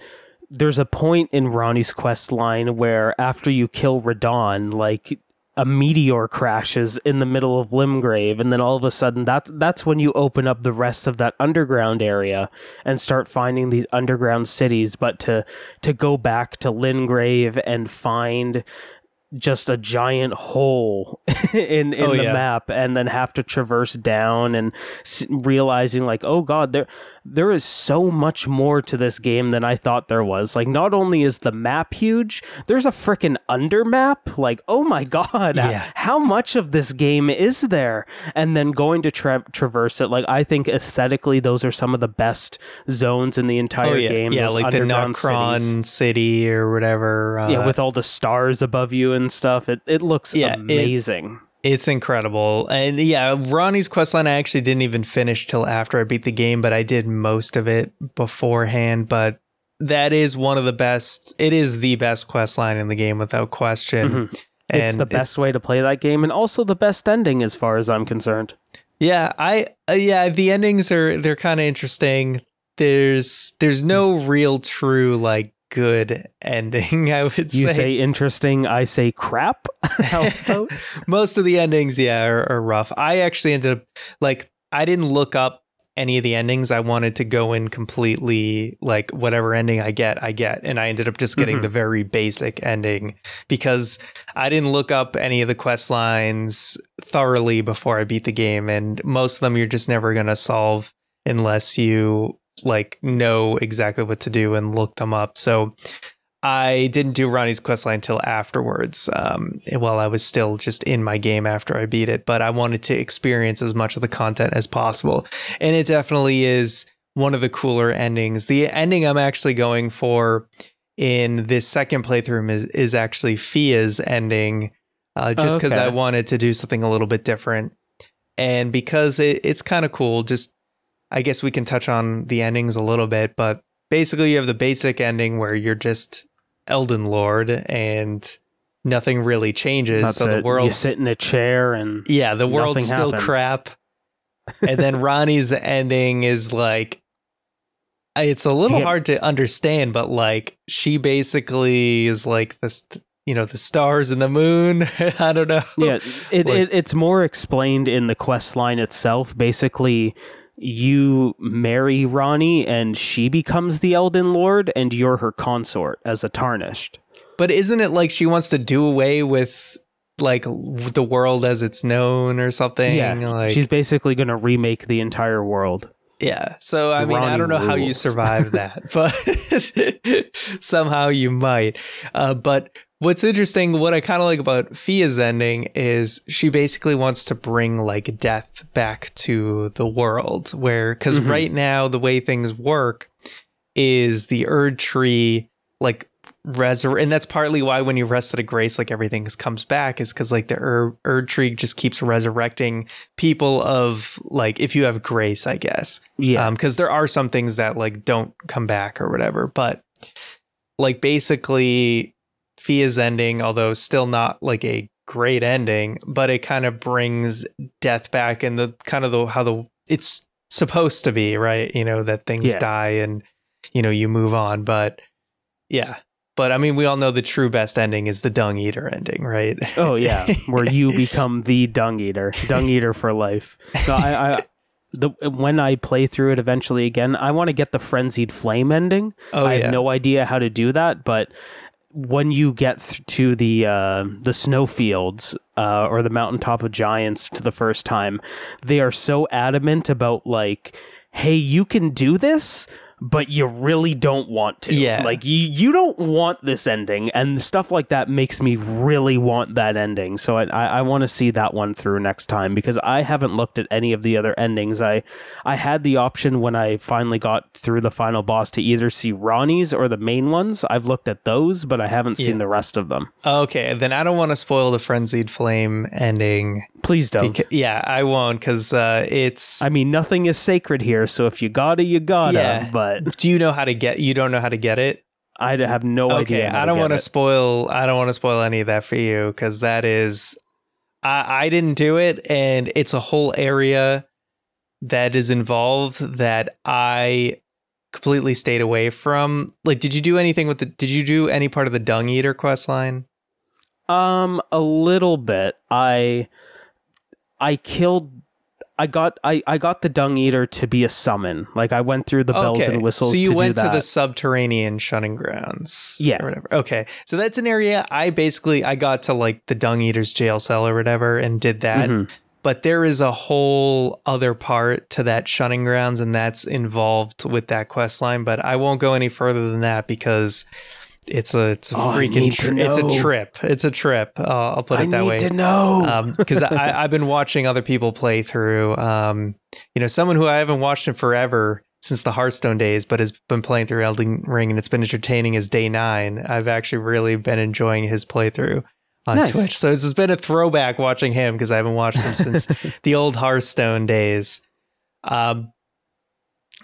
there's a point in Ranni's quest line where after you kill Radahn, like a meteor crashes in the middle of Limgrave, and then all of a sudden that's that's when you open up the rest of that underground area and start finding these underground cities. But to to go back to Limgrave and find just a giant hole *laughs* in in
Oh,
the
yeah.
map and then have to traverse down and s- realizing like oh god there there is so much more to this game than I thought there was. Like not only is the map huge there's a freaking under map. Like oh my *laughs* god
Yeah.
how much of this game is there? And then going to tra- traverse it like I think aesthetically those are some of the best zones in the entire
Oh yeah,
game
yeah, like the
Nokron
city or whatever. Uh,
yeah with all the stars above you and stuff. It, it looks
Yeah, it-
amazing
It's incredible. And yeah, Ranni's questline I actually didn't even finish till after I beat the game, but I did most of it beforehand. But that is one of the best it is the best questline in the game without question.
Mhm.
And
it's the best way to play that game and also the best ending as far as I'm concerned.
Yeah, I uh, yeah, the endings are they're kind of interesting. There's there's no real true like good ending, *laughs* I would
You
say.
You say interesting, I say crap. *laughs* *laughs*
Most of the endings yeah are, are rough i actually ended up like i didn't look up any of the endings i wanted to go in completely like whatever ending i get i get and i ended up just getting
Mhm.
the very basic ending because i didn't look up any of the quest lines thoroughly before i beat the game and most of them you're just never going to solve unless you like know exactly what to do and look them up so I didn't do Ranni's questline until afterwards, um, while I was still just in my game after I beat it. But I wanted to experience as much of the content as possible, and it definitely is one of the cooler endings. The ending I'm actually going for in this second playthrough is, is actually Fia's ending, uh, just because
Okay.
I wanted to do something a little bit different, and because it, it's kind of cool. Just I guess we can touch on the endings a little bit, but basically you have the basic ending where you're just Elden Lord and nothing really changes.
That's
so the
it. You
world
sit in a chair and
Yeah, the world's still
happened.
crap. *laughs* and then Ranni's ending is like it's a little
Yeah.
hard to understand, but like she basically is like this you know, the stars and the moon. *laughs* I don't know.
yeah, it,
Like-
it it's more explained in the quest line itself. Basically, you marry Ranni and she becomes the Elden Lord, and you're her consort as a tarnished.
But isn't it like she wants to do away with like the world as it's known or something?
yeah,
like
she's basically going to remake the entire world.
Yeah. So I mean, I don't know how you survive that, *laughs* but somehow you might. Uh, but what's interesting, what I kind of like about Fia's ending is she basically wants to bring like death back to the world, where because
Mhm.
right now the way things work is the Erd tree like resur and that's partly why when you rested a grace like everything comes back is because like the Erd, tree just keeps resurrecting people of like if you have grace i guess
Yeah,
um because there are some things that like don't come back or whatever but like basically fia's ending although still not like a great ending but it kind of brings death back and the kind of the how the it's supposed to be right you know that things
Yeah.
die and you know you move on but yeah but i mean we all know the true best ending is the dung eater ending right
Oh yeah, *laughs* where you become the dung eater, dung eater for life. So I, I the when I play through it eventually again, I want to get the frenzied flame ending.
oh
I
yeah
have no idea how to do that, but when you get to the uh, the snowfields uh, or the mountaintop of giants to the first time, they are so adamant about like, hey, you can do this, but you really don't want to.
Yeah.
Like you you don't want this ending and stuff like that makes me really want that ending. So I I, I want to see that one through next time because I haven't looked at any of the other endings. I I had the option when I finally got through the final boss to either see Ranni's or the main ones. I've looked at those, but I haven't seen
Yeah.
the rest of them.
Okay, then I don't want to spoil the frenzied flame ending.
Please don't.
Beca- yeah, I won't because uh, it's.
I mean, nothing is sacred here, so if you gotta, you gotta.
Yeah.
But
do you know how to get? You don't know how to get it.
I have no
Okay,
idea.
I don't want to spoil. I don't want to spoil any of that for you because that is. I I didn't do it, and it's a whole area that is involved that I completely stayed away from. Like, did you do anything with the? Did you do any part of the Dung Eater quest line?
Um, a little bit. I I killed. I got I, I got the dung eater to be a summon. Like I went through the bells
okay,
and whistles.
so you
to
went to the subterranean shunning grounds,
Yeah.
or whatever. Okay, so that's an area I basically I got to like the Dung Eater's jail cell or whatever and did that.
Mhm.
but there is a whole other part to that shunning grounds and that's involved with that quest line but i won't go any further than that because it's a it's a
Oh,
freaking tri- it's a trip it's a trip uh, i'll put
I
it that
need
way
to know.
because I, I've been watching other people play through. Um, you know, someone who I haven't watched in forever since the Hearthstone days, but has been playing through Elden Ring, and it's been entertaining as Day Nine. I've actually really been enjoying his playthrough on
Nice.
Twitch. So it's been a throwback watching him because I haven't watched him since *laughs* the old Hearthstone days. Um,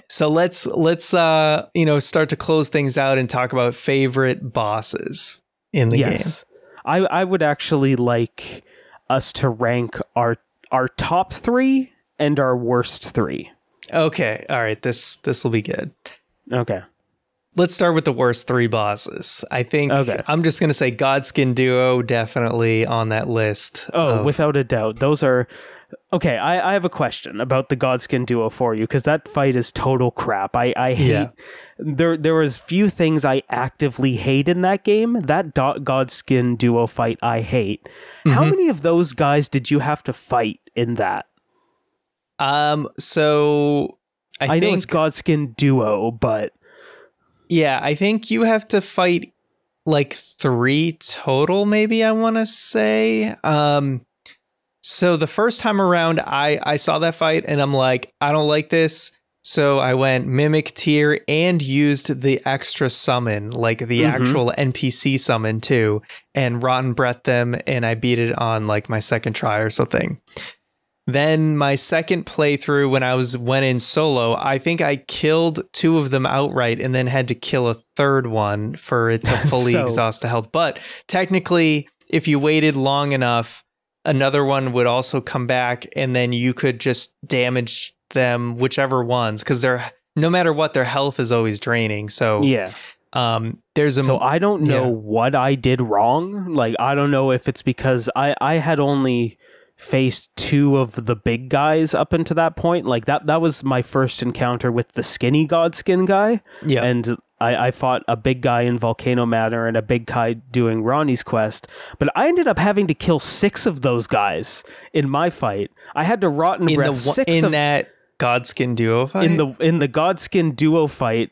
so let's let's uh you know start to close things out and talk about favorite bosses in the game.
yes, I I would actually like us to rank our our top three and our worst three.
Okay, all right. This this will be good.
Okay.
Let's start with the worst three bosses. I think
Okay.
I'm just gonna say Godskin Duo definitely on that list.
Oh,
of-
without a doubt. Those are okay. I, I have a question about the Godskin duo for you because that fight is total crap. I, I hate
Yeah.
there. There was few things I actively hate in that game. That do- Godskin duo fight I hate. How
Mhm.
many of those guys did you have to fight in that?
um. So I,
I, know
think
it's Godskin duo, but
yeah, I think you have to fight like three total. Maybe I want to say. Um. So the first time around, I I saw that fight and I'm like, I don't like this. So I went mimic tear and used the extra summon, like the
Mhm.
actual NPC summon too, and rotten breath them, and I beat it on like my second try or something. Then my second playthrough, when I was went in solo, I think I killed two of them outright, and then had to kill a third one for it to *laughs* fully
So-
exhaust the health. But technically, if you waited long enough, another one would also come back, and then you could just damage them, whichever ones, because they're no matter what, their health is always draining. So
yeah.
um, there's a
So I don't know
yeah.
what I did wrong. Like I don't know if it's because I I had only faced two of the big guys up until that point. Like that that was my first encounter with the skinny godskin guy.
yeah.
And I, I fought a big guy in Volcano Manor and a big guy doing Ranni's quest. But I ended up having to kill six of those guys in my fight. I had to rotten
in
breath
the
six
in
of
that Godskin duo fight.
in the in the Godskin duo fight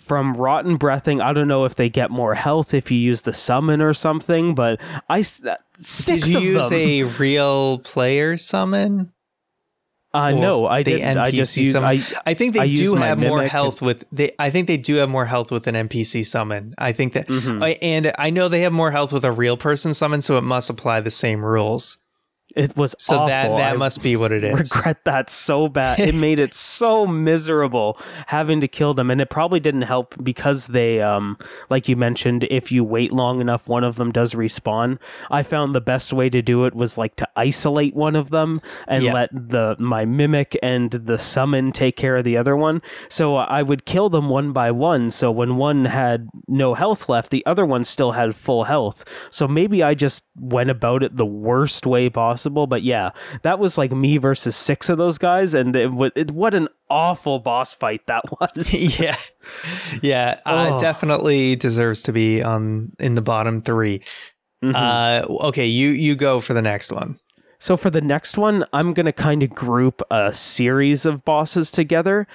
from rotten breathing. I don't know if they get more health if you use the summon or something, but I uh, six
Did you use
them.
a real player summon?
Uh, no, I
the
didn't. I just
NPC
used.
summon?
I,
I think they
used
do have more
mimic
health with they. I think they do have more health with an NPC summon. I think that,
Mhm.
I- and I know they have more health with a real person summon, so it must apply the same rules.
It was
So that that
I
must be what it is.
regret that so bad. It *laughs* made it so miserable having to kill them, and it probably didn't help because they, um, like you mentioned, if you wait long enough, one of them does respawn. I found the best way to do it was like to isolate one of them and
Yeah.
let the my mimic and the summon take care of the other one. So I would kill them one by one. So when one had no health left, the other one still had full health. So maybe I just went about it the worst way possible. But yeah, that was like me versus six of those guys, and it, it what an awful boss fight that *laughs* was. *laughs*
yeah, yeah, uh,
Oh.
definitely deserves to be on in the bottom 3
Mhm.
Uh, okay, you you go for the next one.
So for the next one, I'm going to kind of group a series of bosses together.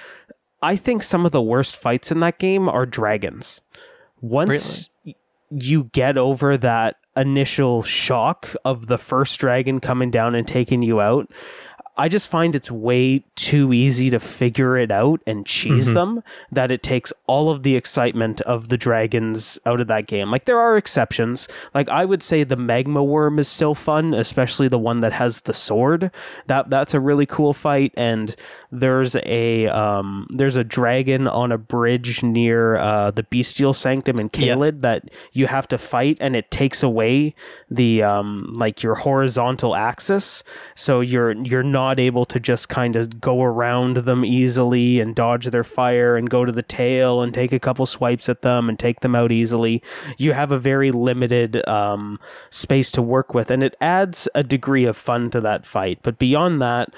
I think some of the worst fights in that game are dragons. Once y- you get over that initial shock of the first dragon coming down and taking you out, I just find it's way too easy to figure it out and cheese them that it takes all of the excitement of the dragons out of that game. Like there are exceptions. Like I would say the magma worm is still fun, especially the one that has the sword. That that's a really cool fight and there's a um there's a dragon on a bridge near uh the bestial sanctum in. Caelid that you have to fight and it takes away the um like your horizontal axis. So you're you're not able to just kind of go around them easily and dodge their fire and go to the tail and take a couple swipes at them and take them out easily. You have a very limited um space to work with and it adds a degree of fun to that fight. But beyond that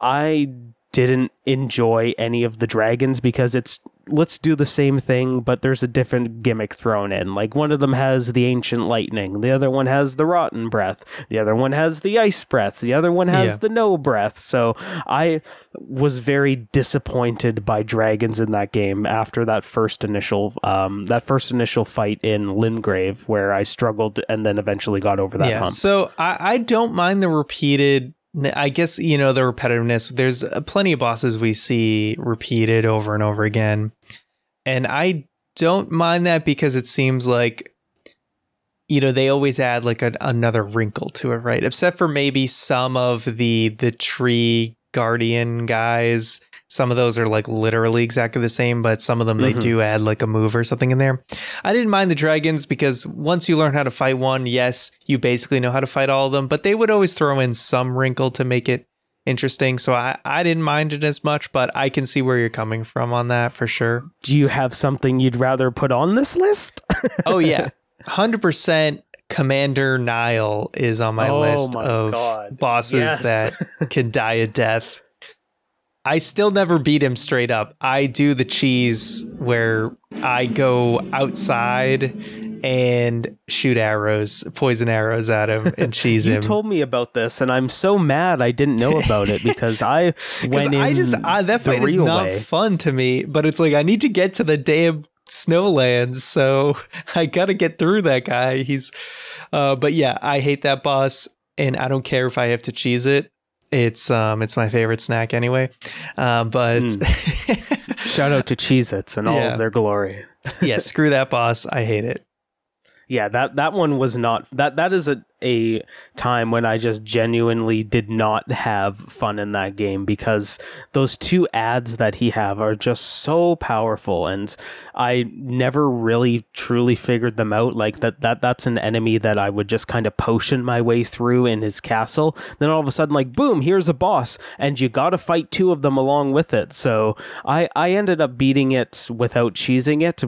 i didn't enjoy any of the dragons because it's let's do the same thing but there's a different gimmick thrown in like one of them has the ancient lightning the other one has the rotten breath the other one has the ice breath the other one has
Yeah.
the no breath so i was very disappointed by dragons in that game after that first initial um that first initial fight in Limgrave where i struggled and then eventually got over that
yeah.
hump
So I, I don't mind the repeated. I guess you know the repetitiveness. There's uh, plenty of bosses we see repeated over and over again, and I don't mind that because it seems like you know they always add like a, another wrinkle to it, right? Except for maybe some of the the tree guardian guys. Some of those are like literally exactly the same, but some of them they
Mhm.
do add like a move or something in there. I didn't mind the dragons because once you learn how to fight one, yes, you basically know how to fight all of them, but they would always throw in some wrinkle to make it interesting. So I, I didn't mind it as much, but I can see where you're coming from on that for sure.
do you have something you'd rather put on this list
Oh, yeah. *laughs* 100% Commander Niall is on my
Oh
list
my
of
God.
bosses
Yes.
that *laughs* can die a death. I still never beat him straight up. I do the cheese where I go outside and shoot arrows, poison arrows at him *laughs* and cheese
You
him.
You told me about this, and I'm so mad I didn't know about it because *laughs* I went in
I just I, that fight is not
way.
fun to me, but it's like I need to get to the damn snowlands, so *laughs* I gotta get through that guy. He's, uh, but yeah, I hate that boss, and I don't care if I have to cheese it. It's um, it's my favorite snack anyway. Uh, but *laughs*
Shout out to Cheez Its and all
Yeah.
of their glory.
yeah, screw that boss. I hate it.
Yeah, that that one was not that that is a a time when I just genuinely did not have fun in that game because those two ads that he have are just so powerful and I never really truly figured them out. Like that that that's an enemy that I would just kind of potion my way through in his castle. Then all of a sudden like boom here's a boss and you got to fight two of them along with it. So I I ended up beating it without cheesing it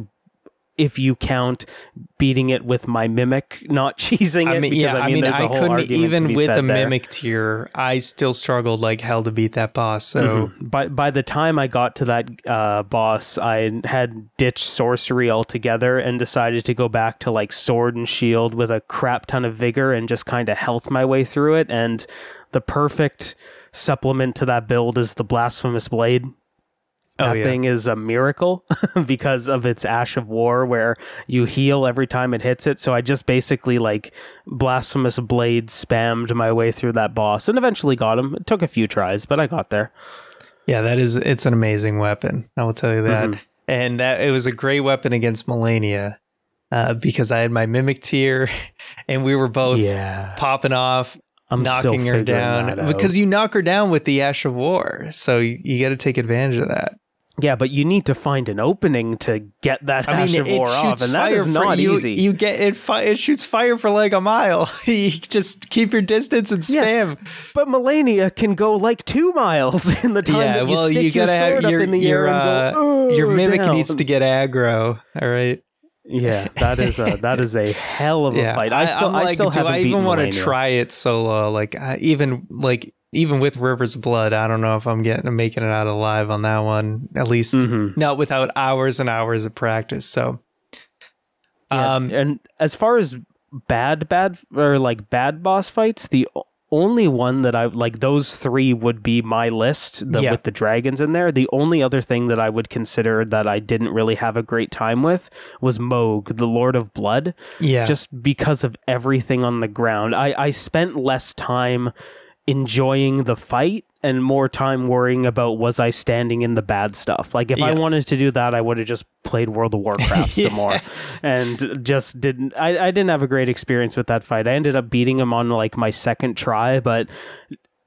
if you count beating it with my mimic, not *laughs* cheesing it.
I mean, yeah, I mean,
there's a
I couldn't even with a mimic tear. I still struggled like hell to beat that boss. So
Mhm. By by the time I got to that uh, boss, I had ditched sorcery altogether and decided to go back to like sword and shield with a crap ton of vigor and just kind of health my way through it. And the perfect supplement to that build is the blasphemous blade.
Oh,
That
yeah.
thing is a miracle *laughs* because of its Ash of War, where you heal every time it hits it. So I just basically like blasphemous blade spammed my way through that boss and eventually got him. It took a few tries, but I got there.
Yeah, that is it's an amazing weapon. I will tell you that.
Mhm.
And that it was a great weapon against Malenia. Uh, because I had my mimic tear *laughs* and we were both
Yeah,
popping off,
I'm
knocking her down. Because you knock her down with the Ash of War. So you, you gotta take advantage of that.
Yeah, but you need to find an opening to get that
I mean it
War off, and that
fire
is
for
not
you.
easy.
You get it fi- it shoots fire for like a mile. *laughs* you just keep your distance and
Yes.
spam.
but Malenia can go like two miles *laughs* in the time
yeah,
that you
well,
stick
you gotta
your sword
your
up in the
your,
air
uh,
and go.
your
"Oh,
mimic
down."
needs to get aggro. All right.
Yeah, that is a that is a hell of a
yeah,
fight. I still
am
I
like,
still
do I even want to try it solo? Like, I, even like even with Rivers of Blood, I don't know if I'm getting making it out alive on that one. At least
Mhm.
not without hours and hours of practice. So,
Yeah,
um,
and as far as bad bad or like bad boss fights, the only one that I like those three would be my list the,
Yeah.
with the dragons in there. The only other thing that I would consider that I didn't really have a great time with was Mohg, the Lord of Blood,
Yeah.
just because of everything on the ground. I, I spent less time enjoying the fight and more time worrying about was I standing in the bad stuff. Like if I wanted to do that, I would have just played World of Warcraft *laughs* some more and just didn't I, I didn't have a great experience with that fight. I ended up beating him on like my second try, but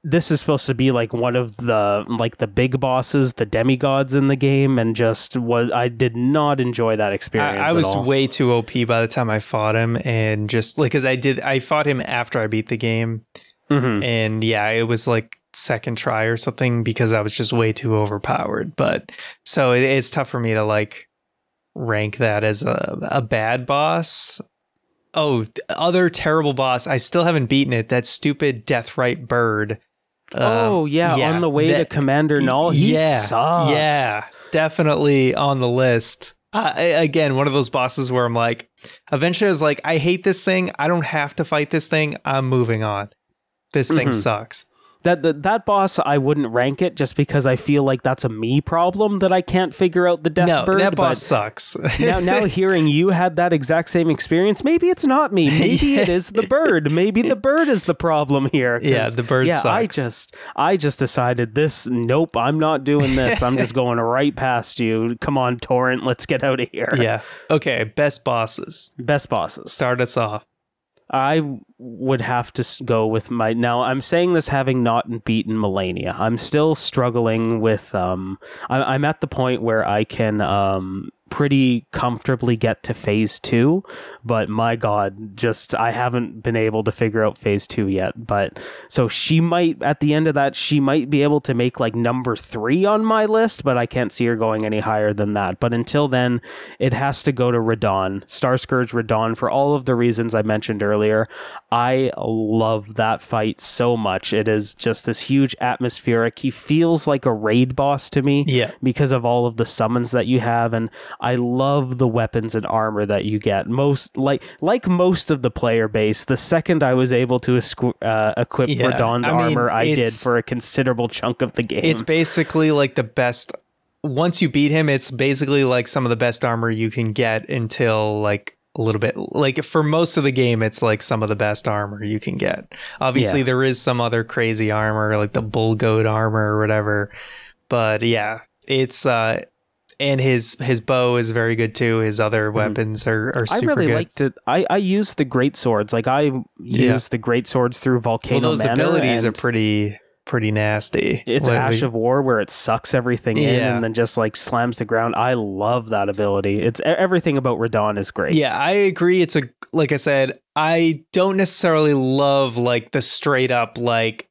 this is supposed to be like one of the like the big bosses, the demigods in the game, and just was I did not enjoy that experience.
I, I was
all.
way too OP by the time I fought him, and just like, cause I did, I fought him after I beat the game,
Mhm.
and yeah, it was like second try or something because I was just way too overpowered. But so it, it's tough for me to like rank that as a a bad boss. Oh, other terrible boss. I still haven't beaten it. That stupid Deathrite bird.
Oh
Um,
yeah, on the way to Commander Null, he
yeah,
sucks.
yeah, definitely on the list. Uh, again, one of those bosses where I'm like, eventually I was like, I hate this thing. I don't have to fight this thing. I'm moving on. This thing
Mhm.
sucks.
That, that that boss, I wouldn't rank it just because I feel like that's a me problem that I can't figure out the death
no,
bird.
that boss sucks.
now, now *laughs* hearing you had that exact same experience, maybe it's not me. Maybe *laughs* it is the bird. Maybe the bird is the problem here.
Yeah, the bird
Yeah, I just, I just decided this. Nope, I'm not doing this. I'm just *laughs* going right past you. Come on, torrent, let's get out of here.
yeah. Okay. Best bosses.
best bosses.
Start us off.
I would have to go with my. Now, I'm saying this having not beaten Malenia. I'm still struggling with. Um, I, I'm at the point where I can um, pretty comfortably get to phase two, but my God, just I haven't been able to figure out phase two yet. But so she might, at the end of that, she might be able to make like number three on my list, but I can't see her going any higher than that. But until then, it has to go to Radahn, Star Scourge Radahn, for all of the reasons I mentioned earlier. I love that fight so much. It is just this huge atmospheric. He feels like a raid boss to me
Yeah.
because of all of the summons that you have and I love the weapons and armor that you get. Most like like most of the player base, the second I was able to esqu- uh, equip
Yeah,
Radahn's
I mean,
armor, I did for a considerable chunk of the game.
It's basically like the best. Once you beat him, it's basically like some of the best armor you can get until like a little bit. Like for most of the game, it's like some of the best armor you can get. Obviously,
Yeah.
there is some other crazy armor, like the bull goat armor or whatever. But yeah, it's uh, and his his bow is very good too. His other weapons are are
Mm-hmm. I
super
really
good.
liked it. I, I use the great swords. Like I use
Yeah.
the great swords through Volcano
well, those
Manor,
abilities are pretty pretty nasty.
It's
What-
Ash of War where it sucks everything in and then just like slams the ground. I love that ability. It's everything about Radahn is great.
Yeah, I agree. It's a like I said, I don't necessarily love like the straight up like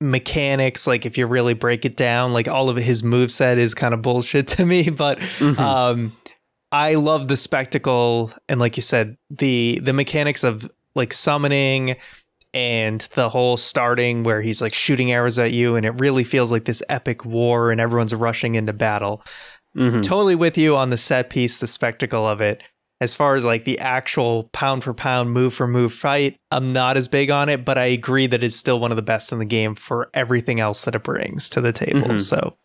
mechanics. Like if you really break it down, like all of his moveset is kind of bullshit *laughs* to me. But
Mhm.
um I love the spectacle and like you said, the the mechanics of like summoning and the whole starting where he's like shooting arrows at you and it really feels like this epic war and everyone's rushing into battle
Mhm.
totally with you on the set piece, the spectacle of it. As far as like the actual pound for pound, move for move fight, I'm not as big on it, but I agree that it's still one of the best in the game for everything else that it brings to the table.
Mhm.
So,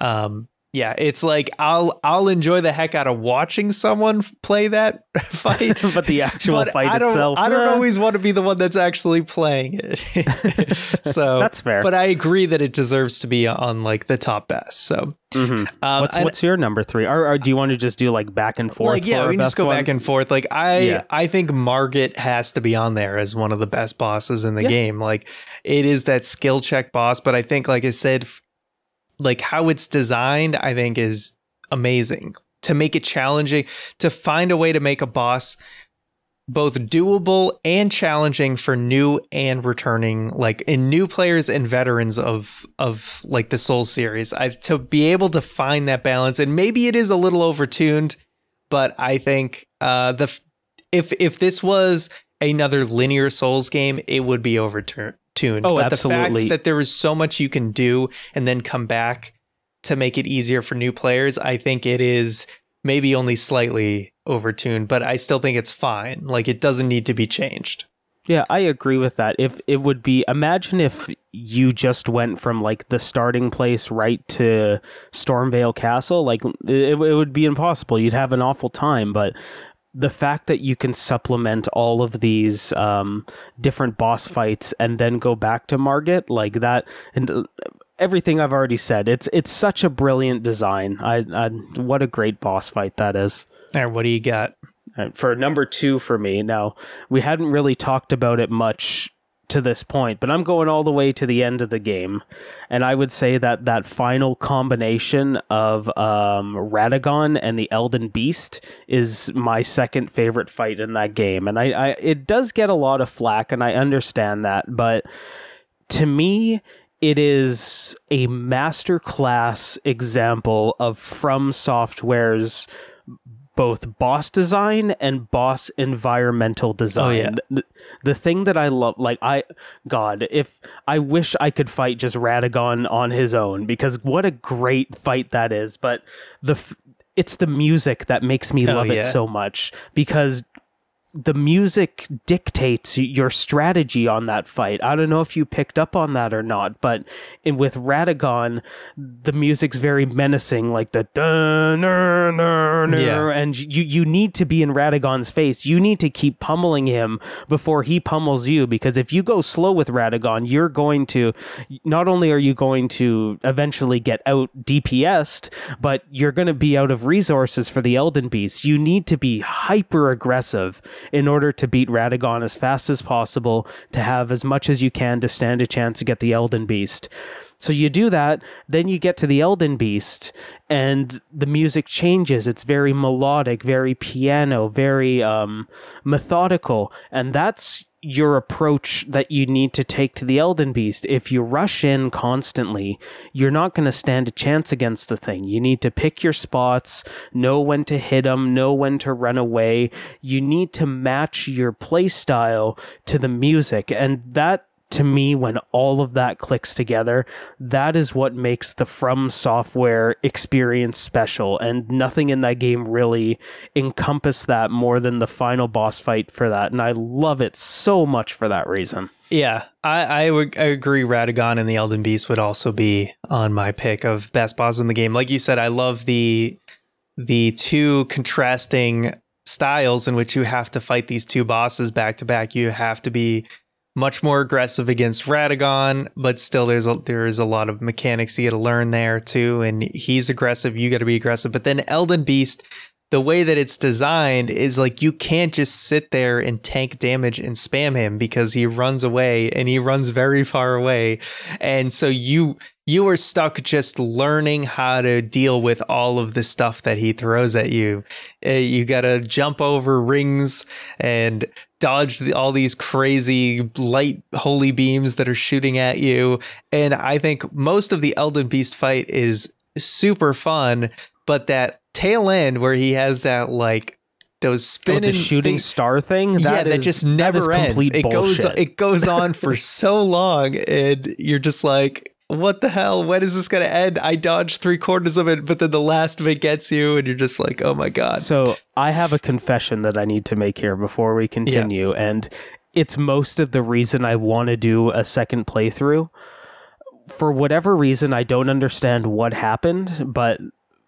um, yeah, it's like I'll I'll enjoy the heck out of watching someone play that *laughs* fight, *laughs*
but the actual
but
fight
I don't,
itself,
I don't
eh,
always want to be the one that's actually playing it. *laughs* so
That's fair.
But I agree that it deserves to be on like the top best. So
Mhm.
um,
what's what's your number three? Or, or do you want to just do like back and forth?
like yeah,
for
we can just go back and forth. Like I,
Yeah.
I think Margit has to be on there as one of the best bosses in the
Yeah.
game. Like it is that skill check boss, but I think, like I said, like how it's designed, I think is amazing. To make it challenging to find a way to make a boss both doable and challenging for new and returning like in new players and veterans of of like the soul series. I to be able to find that balance and maybe it is a little overtuned but i think uh the if if this was another linear souls game it would be overturned tuned
Oh,
but the fact that there is so much you can do and then come back to make it easier for new players i think it is maybe only slightly overtuned but i still think it's fine like it doesn't need to be changed
Yeah, I agree with that. If it would be, imagine if you just went from like the starting place right to Stormveil Castle, like it, it would be impossible. You'd have an awful time. But the fact that you can supplement all of these um, different boss fights and then go back to Margit, like that, and uh, everything I've already said, it's it's such a brilliant design. I, I what a great boss fight that is.
There, what do you got?
for number two for me. Now, we hadn't really talked about it much to this point, but I'm going all the way to the end of the game, and I would say that that final combination of um, Radagon and the Elden Beast is my second favorite fight in that game, and I, I it does get a lot of flack, and I understand that, but to me. It is a masterclass example of From Software's both boss design and boss environmental design.
Oh, yeah.
The, thing that I love, like I, God, if I wish I could fight just Radagon on his own because what a great fight that is. But the, f- it's the music that makes me
Oh,
love it so much because the music dictates your strategy on that fight. I don't know if you picked up on that or not, but in with Radagon, the music's very menacing, like the dun, dun, dun,
Yeah.
and you you need to be in Radagon's face. You need to keep pummeling him before he pummels you, because if you go slow with Radagon, you're going to not only are you going to eventually get out DPS'd, but you're going to be out of resources for the Elden Beast. You need to be hyper aggressive in order to beat Radagon as fast as possible, to have as much as you can to stand a chance to get the Elden Beast. So you do that, then you get to the Elden Beast, and the music changes. It's very melodic, very piano, very um, methodical, and that's your approach that you need to take to the Elden Beast. If you rush in constantly, you're not going to stand a chance against the thing. You need to pick your spots, know when to hit them, know when to run away. You need to match your play style to the music, and that to me, when all of that clicks together, that is what makes the From Software experience special. And nothing in that game really encompassed that more than the final boss fight for that. And I love it so much for that reason.
Yeah, I I would I agree. Radagon and the Elden Beast would also be on my pick of best boss in the game. Like you said, I love the the two contrasting styles in which you have to fight these two bosses back to back. You have to be much more aggressive against Radagon, but still there's a there is a lot of mechanics you got to learn there too. And he's aggressive, you got to be aggressive. But then Elden Beast, the way that it's designed is like you can't just sit there and tank damage and spam him because he runs away and he runs very *laughs* far away. And so you you are stuck just learning how to deal with all of the stuff that he throws at you. Uh, you got to jump over rings and dodge the, all these crazy light holy beams that are shooting at you. And I think most of the Elden Beast fight is super fun, but that tail end where he has that like those
Oh,
spinning
the shooting
thing-
star thing?
yeah, that
is-
just
that is
never ends. It goes it goes on for *laughs* so long, and you're just like, what the hell? When is this gonna end? I dodged three quarters of it, but then the last of it gets you, and you're just like, oh my god.
So I have a confession that I need to make here before we continue, and it's most of the reason I want to do a second playthrough. For whatever reason, I don't understand what happened, but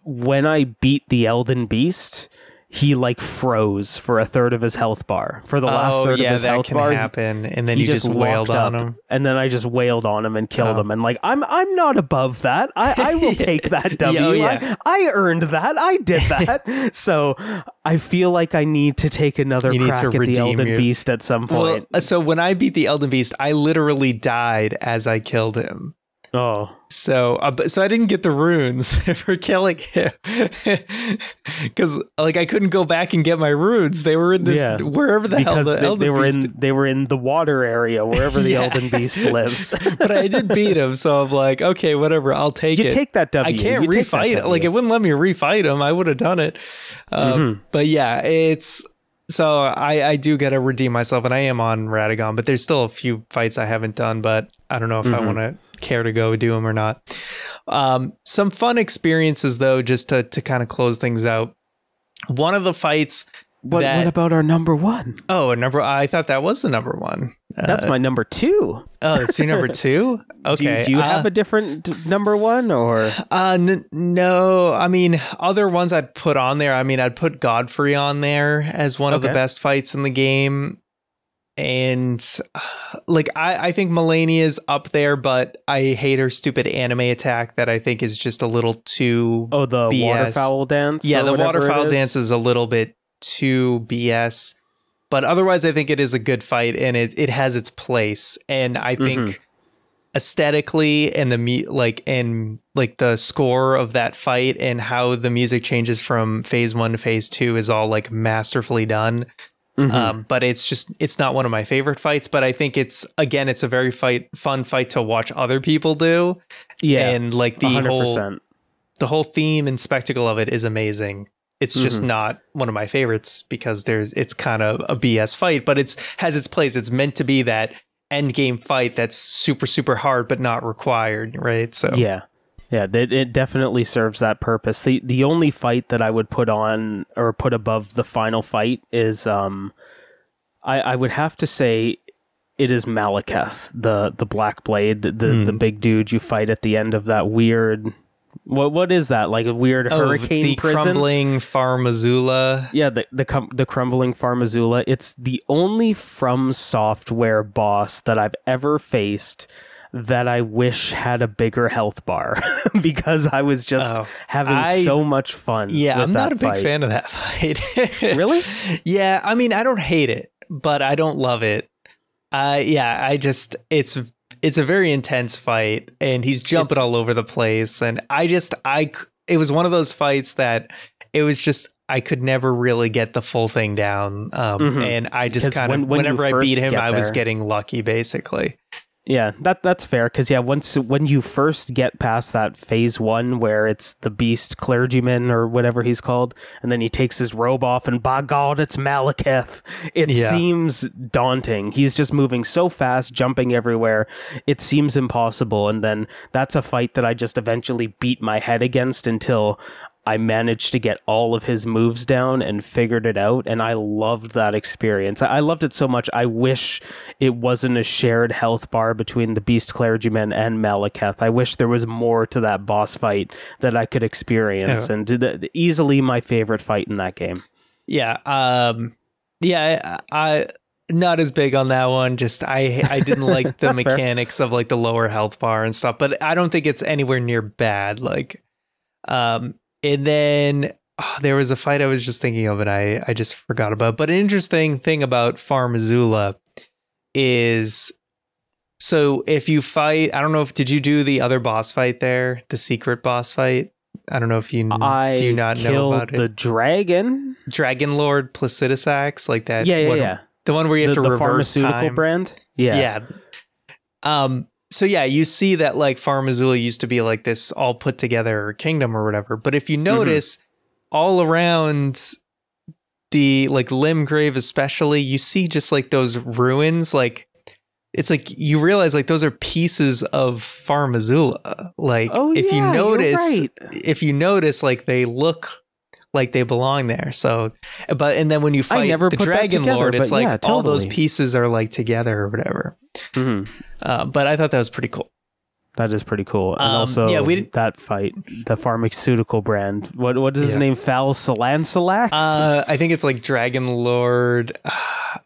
when I beat the Elden Beast, he like froze for a third of his health bar. For the last
oh
third
yeah,
of his
that
health
can
bar,
happen, and then
he
you just, wailed on him.
and then I just wailed on him and killed
Oh.
him. And like, I'm I'm not above that. I, I will *laughs* take that W.
Yeah, oh,
I-
yeah.
I, earned that. I did *laughs* that. so I feel like I need to take another
You need
crack
to
at the Elden
your-
Beast at some
Well,
point.
Uh, so when I beat the Elden Beast, I literally died as I killed him.
Oh,
So, uh, so I didn't get the runes *laughs* for killing him because, *laughs* like, I couldn't go back and get my runes. They were in this
Yeah,
wherever the hell the
they,
Elden
they were
Beast
in they were in the water area wherever the *laughs*
Yeah.
Elden Beast lives.
but I did beat him, so I'm like, okay, whatever, I'll take it.
you
it.
take that W.
I can't
You
refight it. Like it wouldn't let me refight him. I would have done it. Um,
Mm-hmm.
But yeah, it's so I I do got to redeem myself, and I am on Radagon, but there's still a few fights I haven't done. But I don't know if I
Mm-hmm.
want to care to go do them or not. Um, some fun experiences though, just to to kind of close things out. One of the fights
What,
that-
what about our number one?
Oh, a number. I thought that was the number one. Uh,
That's my number two.
Oh, it's your number *laughs* two. Okay.
you, do you
uh,
have a different number one or?
Uh, n- no. I mean, other ones I'd put on there. I mean, I'd put Godfrey on there as one of the best fights in the game. And like, I, I think Malenia's up there, but I hate her stupid anime attack that I think is just a little too.
Oh, the
BS.
waterfowl dance.
yeah, the waterfowl
is?
dance is a little bit too BS. But otherwise, I think it is a good fight and it, it has its place. And I think
Mhm.
aesthetically and the like and like the score of that fight and how the music changes from phase one to phase two is all like masterfully done.
Mhm.
Um, but it's just it's not one of my favorite fights. But I think it's again it's a very fight fun fight to watch other people do.
yeah,
and like the
100%.
whole the whole theme and spectacle of it is amazing. It's just
Mhm.
not one of my favorites because there's it's kind of a BS fight, but it's has its place. It's meant to be that end game fight that's super super hard but not required, right? So
Yeah. Yeah, it, it definitely serves that purpose. The the only fight that I would put on or put above the final fight is um I, I would have to say it is Maliketh, the the black blade, the the
Hmm.
big dude you fight at the end of that weird what what is that? Like a weird
Oh,
hurricane
the
prison?
crumbling Farum Azula.
Yeah, the the cum- the crumbling Farum Azula. It's the only From Software boss that I've ever faced that I wish had a bigger health bar *laughs* because I was just
Oh,
having
I-
so much fun.
Yeah, I'm not a big
fight.
fan of that *laughs* fight.
Really?
yeah, I mean, I don't hate it, but I don't love it. Uh yeah, I just it's it's a very intense fight and he's jumping
It's-
all over the place and I just I it was one of those fights that it was just I could never really get the full thing down. Um
Mhm.
and I just kind of
when- when
whenever I beat him I was getting lucky basically.
Yeah, that that's fair because yeah, once when you first get past that phase one where it's the beast clergyman or whatever he's called, and then he takes his robe off and by God, it's Maliketh. It
Yeah.
seems daunting. He's just moving so fast, jumping everywhere. It seems impossible, and then that's a fight that I just eventually beat my head against until. I managed to get all of his moves down and figured it out, and I loved that experience. I loved it so much. I wish it wasn't a shared health bar between the Beast Clergyman and Maliketh. I wish there was more to that boss fight that I could experience,
Yeah.
and th- easily my favorite fight in that game.
Yeah, um yeah, I, I not as big on that one. Just I I didn't *laughs* like the
That's fair.
mechanics of like the lower health bar and stuff, but I don't think it's anywhere near bad. Like, um, and then oh, there was a fight I was just thinking of and I I just forgot about. But an interesting thing about Farum Azula is. So if you fight, I don't know if did you do the other boss fight there, the secret boss fight? I don't know if you
I
do you not know about it.
the dragon.
Dragon Lord Placidusax, like that.
Yeah, yeah,
one-
yeah.
The one where you have
the,
to
the
reverse
pharmaceutical
time.
brand. Yeah.
Yeah. Um. So yeah, you see that like Farum Azula used to be like this all put together kingdom or whatever. But if you
Mm-hmm.
notice, all around the like Limgrave, especially, you see just like those ruins. Like it's like you realize like those are pieces of Farum Azula. Like
Oh
if
yeah,
you notice,
right.
if you notice, like they look like they belong there. So, but and then when you fight the Dragon
together,
Lord, it's like
yeah,
all those pieces are like together or whatever.
Mhm.
Uh, but I thought that was pretty cool.
That is pretty cool. And
Um,
also,
yeah, we didn't-
that fight, the pharmaceutical brand. What what is his name? Fal Salansalax.
Uh, I think it's like Dragon Lord uh,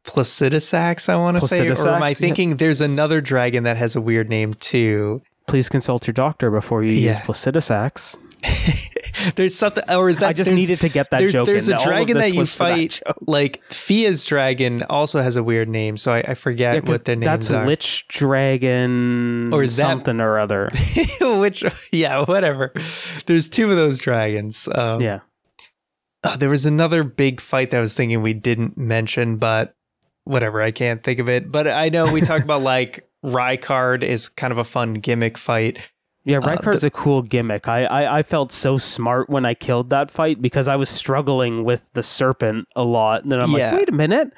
Placidusax. I want to say, or am I
Placidusax, yeah.
thinking there's another dragon that has a weird name too?
Please consult your doctor before you use
Yeah. *laughs* There's something, or is that
I just needed to get that
there's,
joke
There's
in.
a
All
dragon that you
that
fight, like Fia's dragon, also has a weird name, so I, I forget
Yeah,
what their names
That's
are.
Lich Dragon
Or is that-
something or other. *laughs*
Which, yeah, whatever. There's two of those dragons. Um,
yeah.
oh, there was another big fight that I was thinking we didn't mention, but whatever, I can't think of it. But I know we talked about *laughs* like Rykard is kind of a fun gimmick fight.
Yeah,
Uh,
Rykard's a cool gimmick. I, I, I felt so smart when I killed that fight because I was struggling with the serpent a lot. And then I'm
Yeah.
like, wait a minute.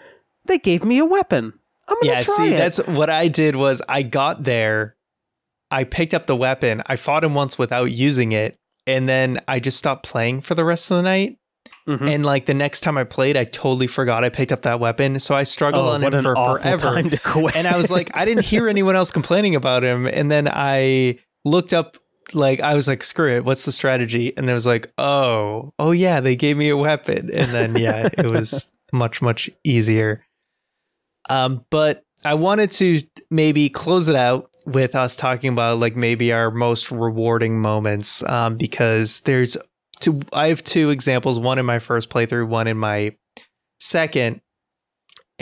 They gave me a weapon. I'm gonna
Yeah,
try
see,
it.
that's what I did was I got there, I picked up the weapon, I fought him once without using it, and then I just stopped playing for the rest of the night.
Mhm.
And like the next time I played, I totally forgot I picked up that weapon. So I struggled
Oh,
on him for forever.
time to *laughs* quit.
and I was like, I didn't hear anyone else complaining about him. And then I looked up, like, I was like, screw it, what's the strategy? And there was like, oh, oh yeah, they gave me a weapon. And then yeah, it was *laughs* much much easier. Um, but I wanted to maybe close it out with us talking about like maybe our most rewarding moments, um, because there's two. I have two examples. One in my first playthrough, one in my second.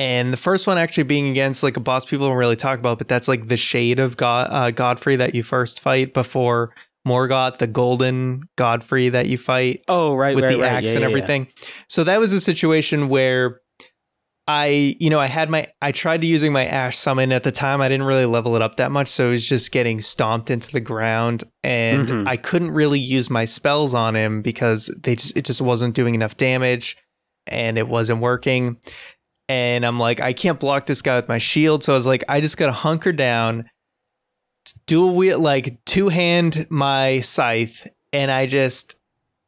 And the first one actually being against like a boss people don't really talk about, but that's like the shade of God, uh, Godfrey that you first fight before Morgott, the golden Godfrey that you fight
oh, right,
with
right,
the
right.
axe
Yeah,
and
yeah, yeah.
everything. So that was a situation where I, you know, I had my, I tried to using my ash summon at the time. I didn't really level it up that much, so it was just getting stomped into the ground, and
Mhm.
I couldn't really use my spells on him because they just, it just wasn't doing enough damage, and it wasn't working. And I'm like, I can't block this guy with my shield, so I was like, I just gotta hunker down, dual wield, like two hand my scythe, and I just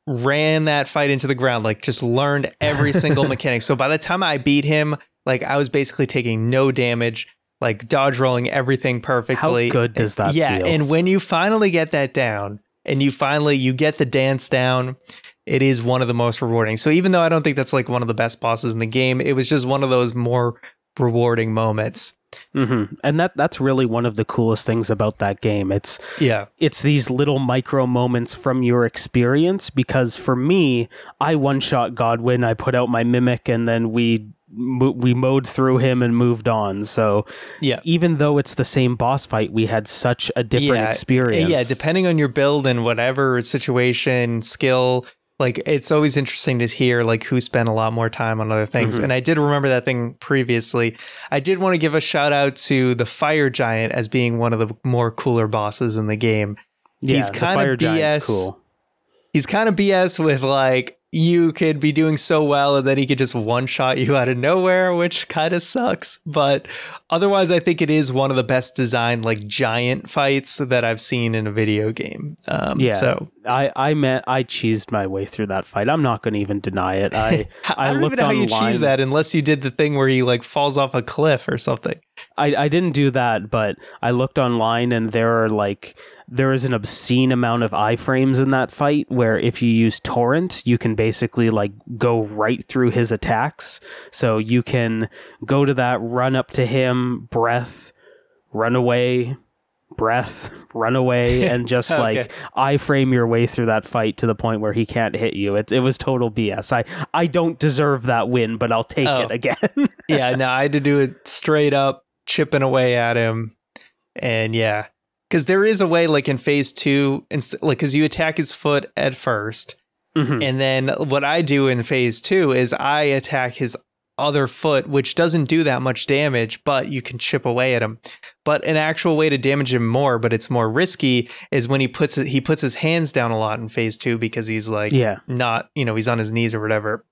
ran that fight into the ground, like just learned every *laughs* single mechanic. So by the time I beat him, like I was basically taking no damage, like dodge rolling everything perfectly.
How good does that feel?
Yeah,
feel?
and when you finally get that down, and you finally you get the dance down, it is one of the most rewarding. So even though I don't think that's like one of the best bosses in the game, it was just one of those more rewarding moments.
hmm And that that's really one of the coolest things about that game. It's
Yeah.
it's these little micro moments from your experience because for me, I one shot Godwin, I put out my mimic, and then we we mowed through him and moved on. So
Yeah.
even though it's the same boss fight, we had such a different
yeah,
experience.
Yeah, depending on your build and whatever situation, skill, like it's always interesting to hear like who spent a lot more time on other things.
Mhm.
And I did remember that thing previously. I did want to give a shout out to the fire giant as being one of the more cooler bosses in the game.
yeah,
he's
Fire Giant's
BS.
cool.
He's kind of BS with like you could be doing so well and then he could just one shot you out of nowhere, which kind of sucks. But otherwise, I think it is one of the best designed like giant fights that I've seen in a video game. Um,
Yeah.
So
I I meant I cheesed my way through that fight. I'm not going to even deny it. *laughs* I
I, don't
looked
even know how you cheese that unless you did the thing where he like falls off a cliff or something.
I, I didn't do that, but I looked online and there are like there is an obscene amount of iframes in that fight where if you use torrent, you can basically like go right through his attacks. So you can go to that, run up to him, breath, run away, breath, run away, *laughs* and just
Okay.
like iframe your way through that fight to the point where he can't hit you. It it was total BS. I I don't deserve that win, but I'll take
Oh.
it again. *laughs*
yeah, no, I had to do it straight up, chipping away at him, and yeah, because there is a way, like in phase two, inst- like because you attack his foot at first,
Mhm.
and then what I do in phase two is I attack his other foot, which doesn't do that much damage, but you can chip away at him. But an actual way to damage him more, but it's more risky, is when he puts he puts his hands down a lot in phase two because he's like
Yeah.
not you know he's on his knees or whatever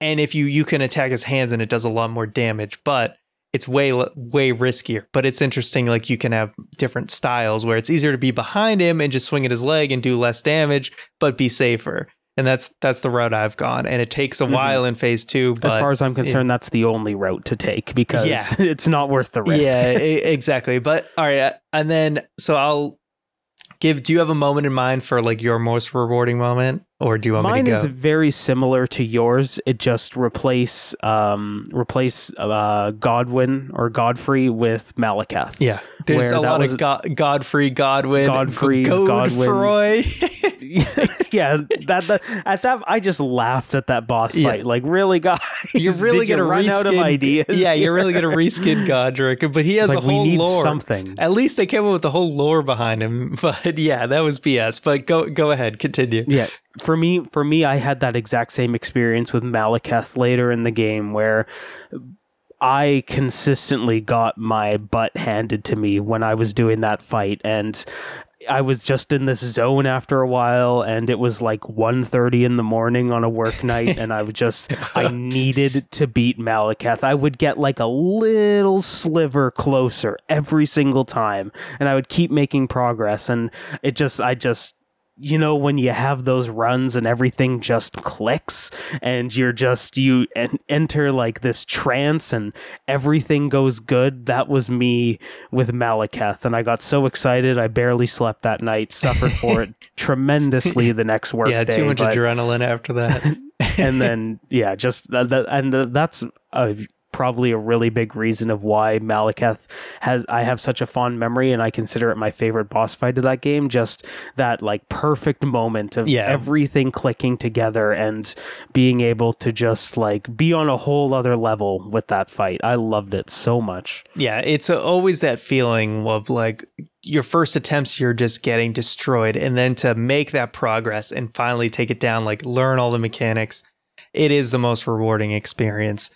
and if you you can attack his hands and it does a lot more damage but it's way way riskier but it's interesting like you can have different styles where it's easier to be behind him and just swing at his leg and do less damage but be safer and that's that's the route I've gone and it takes a
Mhm.
while in phase 2 but
as far as I'm concerned, that's the only route to take because
Yeah. *laughs*
it's not worth the risk.
yeah *laughs* exactly but all right uh, and then so I'll give do you have a moment in mind for like your most rewarding moment or do you want
Mine
me to
is very similar to yours. It just replace um replace uh Godwin or Godfrey with Maliketh.
Yeah, there's a lot of Go- Godfrey, Godwin,
Godfrey
Godfrey. *laughs* *laughs*
yeah, that, that at that I just laughed at that boss
Yeah.
fight. Like, really, guys,
you're really gonna
run
reskin.
out of ideas.
Yeah, you're really gonna reskin *laughs* Godrick, but he has
like
a whole lore.
something.
At least they came up with the whole lore behind him. But yeah, that was BS. But go go ahead, continue.
Yeah, for me, for me, I had that exact same experience with Maliketh later in the game, where I consistently got my butt handed to me when I was doing that fight, and I was just in this zone after a while, and it was like 1.30 in the morning on a work *laughs* night, and I was just I needed to beat Maliketh. I would get like a little sliver closer every single time, and I would keep making progress, and it just I just you know when you have those runs and everything just clicks and you're just you en- enter like this trance and everything goes good that was me with Maliketh and i got so excited i barely slept that night suffered for it *laughs* tremendously the next work
yeah,
day,
too much
but-
adrenaline after that. *laughs*
and then yeah just that, and the, that's a probably a really big reason of why Maliketh has I have such a fond memory and I consider it my favorite boss fight of that game just that like perfect moment of
Yeah.
everything clicking together and being able to just like be on a whole other level with that fight I loved it so much
Yeah, it's always that feeling of like your first attempts, you're just getting destroyed. And then to make that progress and finally take it down, like learn all the mechanics, it is the most rewarding experience.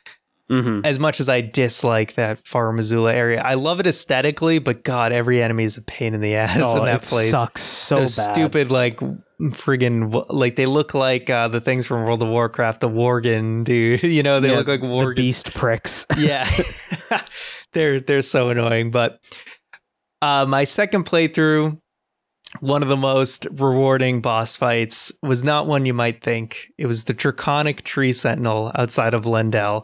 Hmm
As much as I dislike that Farum Azula area, I love it aesthetically, but God, every enemy is a pain in the *laughs* ass
oh,
in that
it
place.
sucks so
Those
bad.
stupid, like, friggin' like they look like uh, the things from World of Warcraft, the Worgen dude. *laughs* You know, they
Yeah,
look like
the
Worgen.
beast pricks. *laughs*
Yeah. They're they're so annoying but uh my second playthrough one of the most rewarding boss fights was not one you might think. It was the draconic tree sentinel outside of Leyndell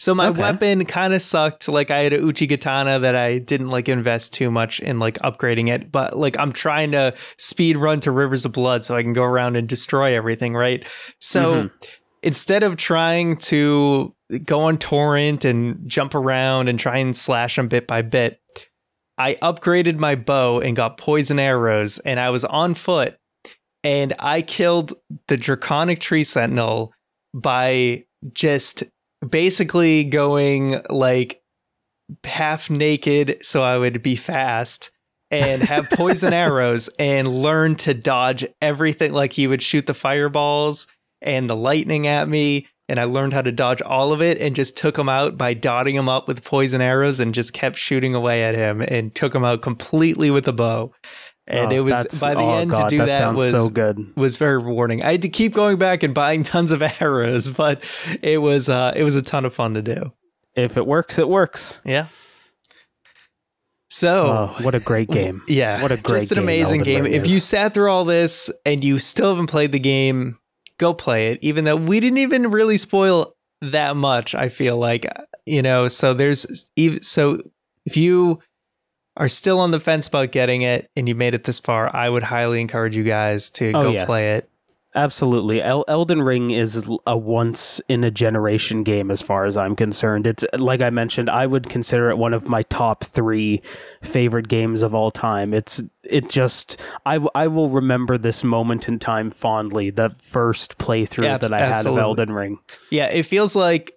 so my
Okay.
weapon kind of sucked like i had a Uchigatana that i didn't like invest too much in like upgrading it but like i'm trying to speed run to rivers of blood so i can go around and destroy everything right so
Mhm.
instead of trying to go on torrent and jump around and try and slash them bit by bit i upgraded my bow and got poison arrows and i was on foot and i killed the draconic tree sentinel by just basically going like half naked so i would be fast and have poison *laughs* arrows and learn to dodge everything like he would shoot the fireballs and the lightning at me and I learned how to dodge all of it and just took him out by dotting him up with poison arrows and just kept shooting away at him and took him out completely with a bow. And
Oh,
it was by the
oh,
end
God,
to do that,
sounds
was
so good
was very rewarding. I had to keep going back and buying tons of *laughs* arrows, but it was uh it was a ton of fun to do.
if it works it works
Yeah. So
oh, what a great game
yeah,
What a great
just an
game
amazing game. If you sat through all this and you still haven't played the game, go play it. Even though we didn't even really spoil that much, I feel like you know. So there's even so if you are still on the fence about getting it and you made it this far, I would highly encourage you guys to
Oh,
go
yes.
play it.
Absolutely. El- Elden Ring is a once in a generation game as far as I'm concerned. It's like I mentioned, I would consider it one of my top 3 favorite games of all time. It's it just I, w- I will remember this moment in time fondly, the first playthrough
Abs-
that I had of Elden Ring.
Yeah, it feels like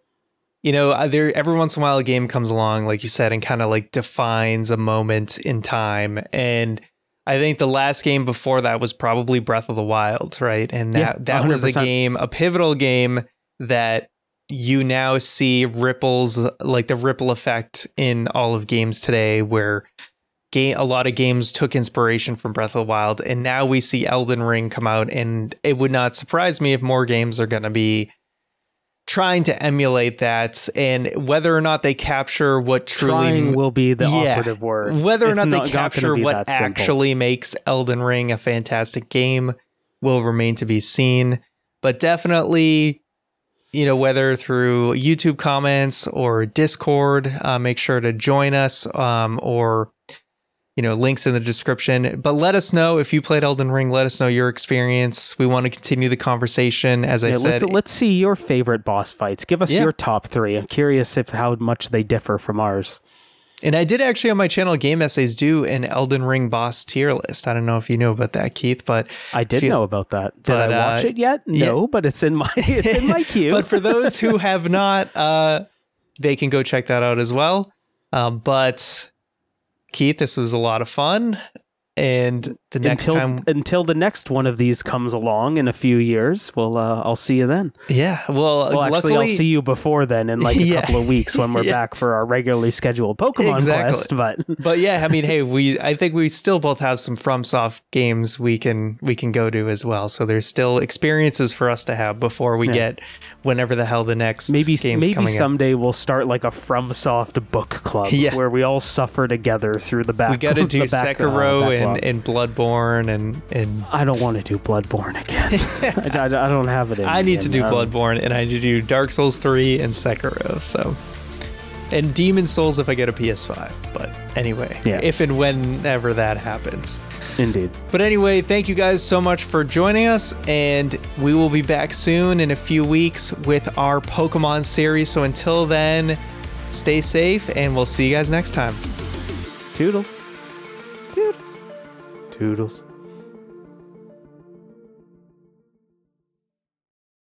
you know uh, there every once in a while a game comes along, like you said, and kind of like defines a moment in time. And I think the last game before that was probably Breath of the Wild, right? And that
Yeah,
that was a game, a pivotal game that you now see ripples like the ripple effect in all of games today where game a lot of games took inspiration from Breath of the Wild and now we see Elden Ring come out and it would not surprise me if more games are going to be trying to emulate that and whether or not they capture what truly
Trying will be the
Yeah.
operative word.
whether or
It's
not they
gonna
capture what
simple.
actually makes Elden Ring a fantastic game will remain to be seen. But definitely, you know, whether through YouTube comments or Discord, uh, make sure to join us um, or, you know, links in the description. But let us know if you played Elden Ring. Let us know your experience. We want to continue the conversation. As I
Yeah,
said,
let's, let's see your favorite boss fights. Give us
Yeah.
your top three. I'm curious if how much they differ from ours.
And I did actually on my channel, Game Essays, do an Elden Ring boss tier list. I don't know if you know about that, Keith, but
I did
Feel-
know about that. Did
but,
I watch
uh,
it yet? No, but it's in my *laughs* it's in my queue.
but for those who *laughs* have not, uh, they can go check that out as well. Um, but Keith, this was a lot of fun. And the next
until
time,
until the next one of these comes along in a few years, well, uh, I'll see you then.
yeah, well,
Well, actually,
luckily,
I'll see you before then in like a *laughs*
Yeah.
couple of weeks when we're *laughs*
Yeah.
back for our regularly scheduled Pokemon
Exactly.
Quest. But *laughs*
but yeah, I mean, hey, we I think we still both have some FromSoft games we can we can go to as well. So there's still experiences for us to have before we
Yeah.
get whenever the hell the next
maybe
game's
maybe
coming up.
someday we'll start like a FromSoft book club
Yeah.
where we all suffer together through the back.
We got to do
the back, uh,
Sekiro
backlog.
and, and Bloodborne Bloodborne and and
I don't want to do Bloodborne again. *laughs* I, I- I don't have it in
I need to do
um,
Bloodborne and I need to do Dark Souls 3 and Sekiro. So and Demon Souls if I get a PS5. But anyway,
Yeah.
if and whenever that happens.
Indeed.
But anyway, thank you guys so much for joining us, and we will be back soon in a few weeks with our Pokemon series. So until then, stay safe, and we'll see you guys next time.
Toodles. Toodles.